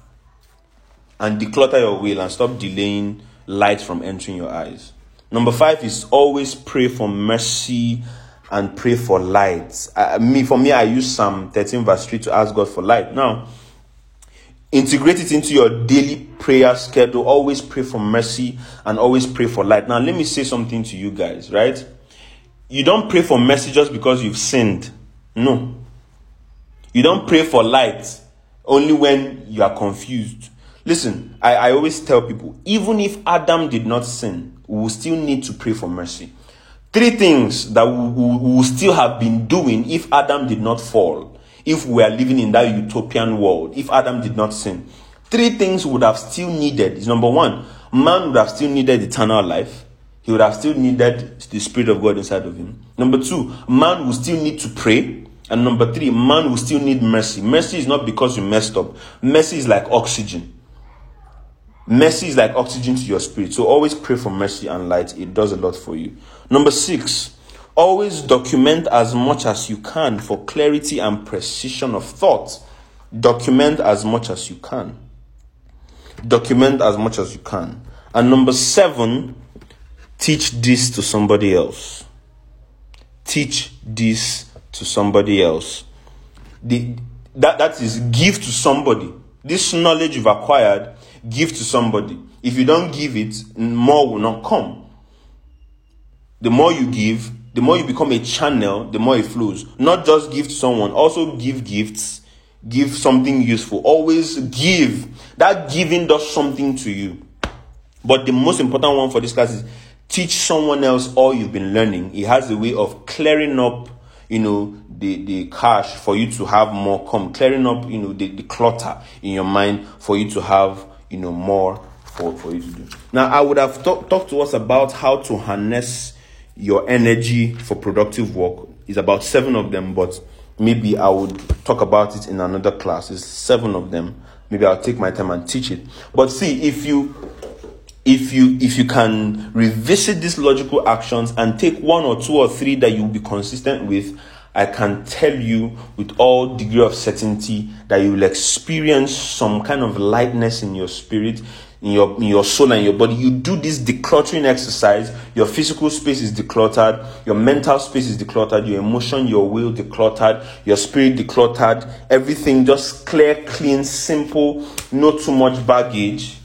And declutter your will and stop delaying light from entering your eyes. Number five is always pray for mercy and pray for light. Uh, me, for me, I use Psalm 13 verse 3 to ask God for light. Now, integrate it into your daily prayer schedule. Always pray for mercy and always pray for light. Now, let me say something to you guys, right? You don't pray for mercy just because you've sinned. No. You don't pray for light only when you are confused. Listen, I, I always tell people even if Adam did not sin, we will still need to pray for mercy. Three things that we, we still have been doing if Adam did not fall, if we are living in that utopian world, if Adam did not sin. Three things would have still needed is number one, man would have still needed eternal life. He would have still needed the Spirit of God inside of him. Number two, man would still need to pray. And number three, man will still need mercy. Mercy is not because you messed up. Mercy is like oxygen. Mercy is like oxygen to your spirit. So always pray for mercy and light. It does a lot for you. Number six, always document as much as you can for clarity and precision of thought. Document as much as you can. Document as much as you can. And number seven, teach this to somebody else. Teach this to somebody else. The, that, that is give to somebody. This knowledge you've acquired give to somebody. If you don't give it, more will not come. The more you give, the more you become a channel, the more it flows. Not just give to someone, also give gifts, give something useful. Always give. That giving does something to you. But the most important one for this class is teach someone else all you've been learning. It has a way of clearing up, you know, the, the cache for you to have more come, clearing up, you know, the, the clutter in your mind for you to have you know more for, for you to do. Now, I would have talked talk to us about how to harness your energy for productive work. is about seven of them, but maybe I would talk about it in another class. It's seven of them. Maybe I'll take my time and teach it. But see, if you if you if you can revisit these logical actions and take one or two or three that you'll be consistent with I can tell you with all degree of certainty that you will experience some kind of lightness in your spirit, in your in your soul and your body. You do this decluttering exercise, your physical space is decluttered, your mental space is decluttered, your emotion, your will decluttered, your spirit decluttered, everything just clear, clean, simple, not too much baggage.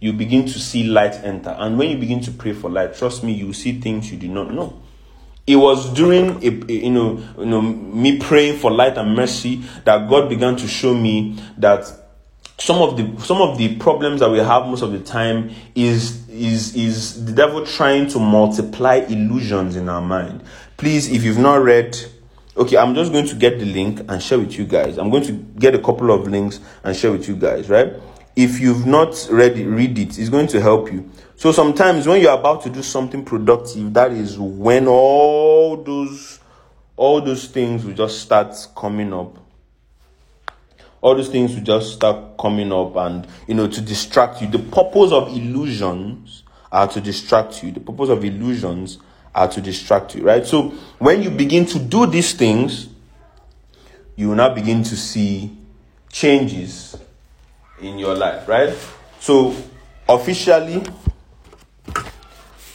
You begin to see light enter. And when you begin to pray for light, trust me, you see things you did not know. It was during a, you know you know me praying for light and mercy that God began to show me that some of the some of the problems that we have most of the time is is is the devil trying to multiply illusions in our mind. Please, if you've not read, okay, I'm just going to get the link and share with you guys. I'm going to get a couple of links and share with you guys, right? If you've not read it, read it. It's going to help you. So sometimes when you're about to do something productive, that is when all those all those things will just start coming up. All those things will just start coming up and you know to distract you. The purpose of illusions are to distract you. The purpose of illusions are to distract you, right? So when you begin to do these things, you will now begin to see changes in your life, right? So officially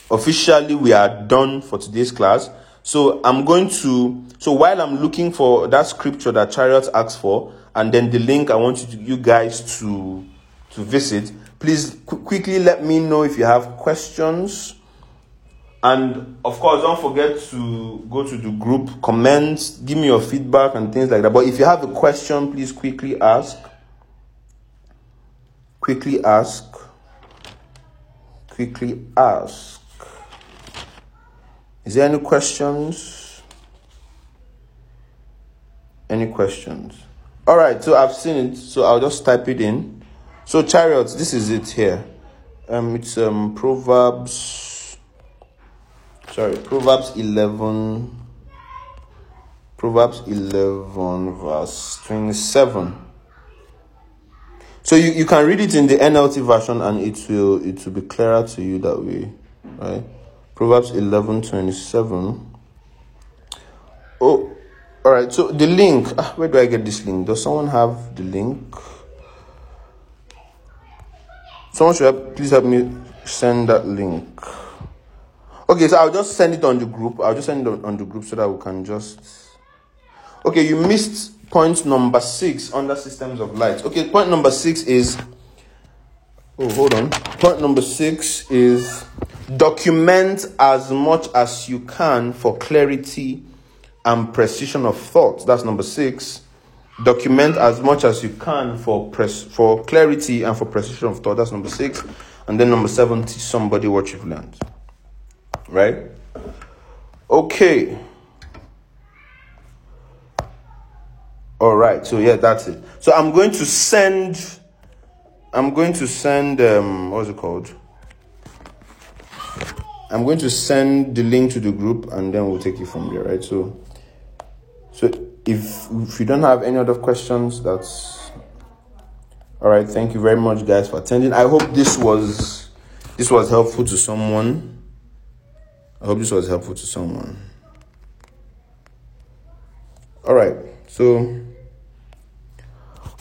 officially we are done for today's class so i'm going to so while i'm looking for that scripture that chariot asked for and then the link i want you, guys to to visit please qu- quickly let me know if you have questions. And of course don't forget to go to the group comment give me your feedback and things like that. But if you have a question please quickly ask. Quickly ask. Quickly ask. Is there any questions? Any questions? All right, so I've seen it, so I'll just type it in. So chariots, this is it here. Um, it's um Proverbs. Sorry, Proverbs eleven. Proverbs 11, verse 27. So you, you can read it in the NLT version and it will it will be clearer to you that way. Right? Proverbs 11, 27. Oh, all right. So the link, ah, where do I get this link? Does someone have the link? Someone should have, please help me send that link. Okay, so I'll just send it on the group. I'll just send it on, on the group so that we can just. Okay, you missed point number six under systems of light. Okay, point number six is. Oh, hold on. Point number six is document as much as you can for clarity and precision of thought. That's number six. Document as much as you can for press for clarity and for precision of thought. That's number six. And then number seven, teach somebody what you've learned. Right? Okay. All right. So yeah, that's it. So I'm going to send. I'm going to send. Um, what's it called? I'm going to send the link to the group, and then we'll take it from there. Right. So. So if if you don't have any other questions, that's all right. Thank you very much, guys, for attending. I hope this was this was helpful to someone. I hope this was helpful to someone. All right. So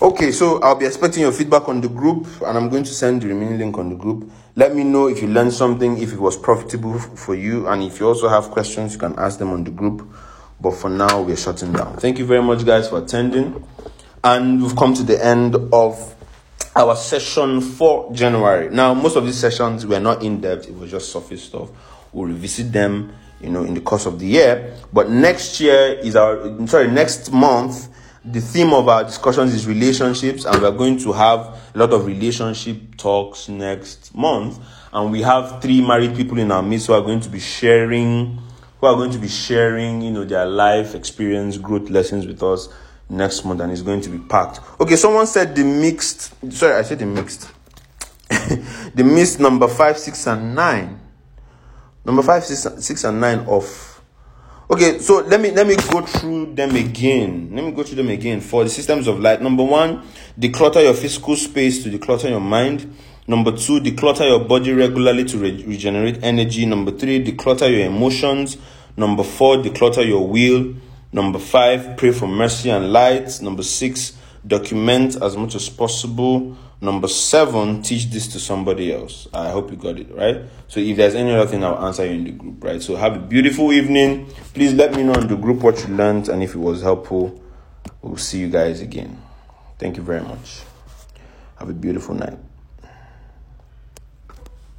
Okay, so I'll be expecting your feedback on the group and I'm going to send the remaining link on the group. Let me know if you learned something, if it was profitable for you, and if you also have questions, you can ask them on the group. But for now, we're shutting down. Thank you very much, guys, for attending. And we've come to the end of our session for January. Now, most of these sessions were not in depth, it was just surface stuff. We'll revisit them, you know, in the course of the year. But next year is our, sorry, next month, the theme of our discussions is relationships, and we're going to have a lot of relationship talks next month. And we have three married people in our midst who are going to be sharing who are going to be sharing, you know, their life experience, growth lessons with us next month, and it's going to be packed. Okay, someone said the mixed. Sorry, I said the mixed. the mixed number five, six, and nine. Number five, six, six, and nine of. Okay, so let me let me go through them again. Let me go through them again for the systems of light. Number one, declutter your physical space to declutter your mind. Number two, declutter your body regularly to re- regenerate energy. Number three, declutter your emotions. Number four, declutter your will. Number five, pray for mercy and light. Number six, document as much as possible. Number seven, teach this to somebody else. I hope you got it, right? So if there's any other thing, I'll answer you in the group, right? So have a beautiful evening. Please let me know in the group what you learned and if it was helpful. We'll see you guys again. Thank you very much. Have a beautiful night.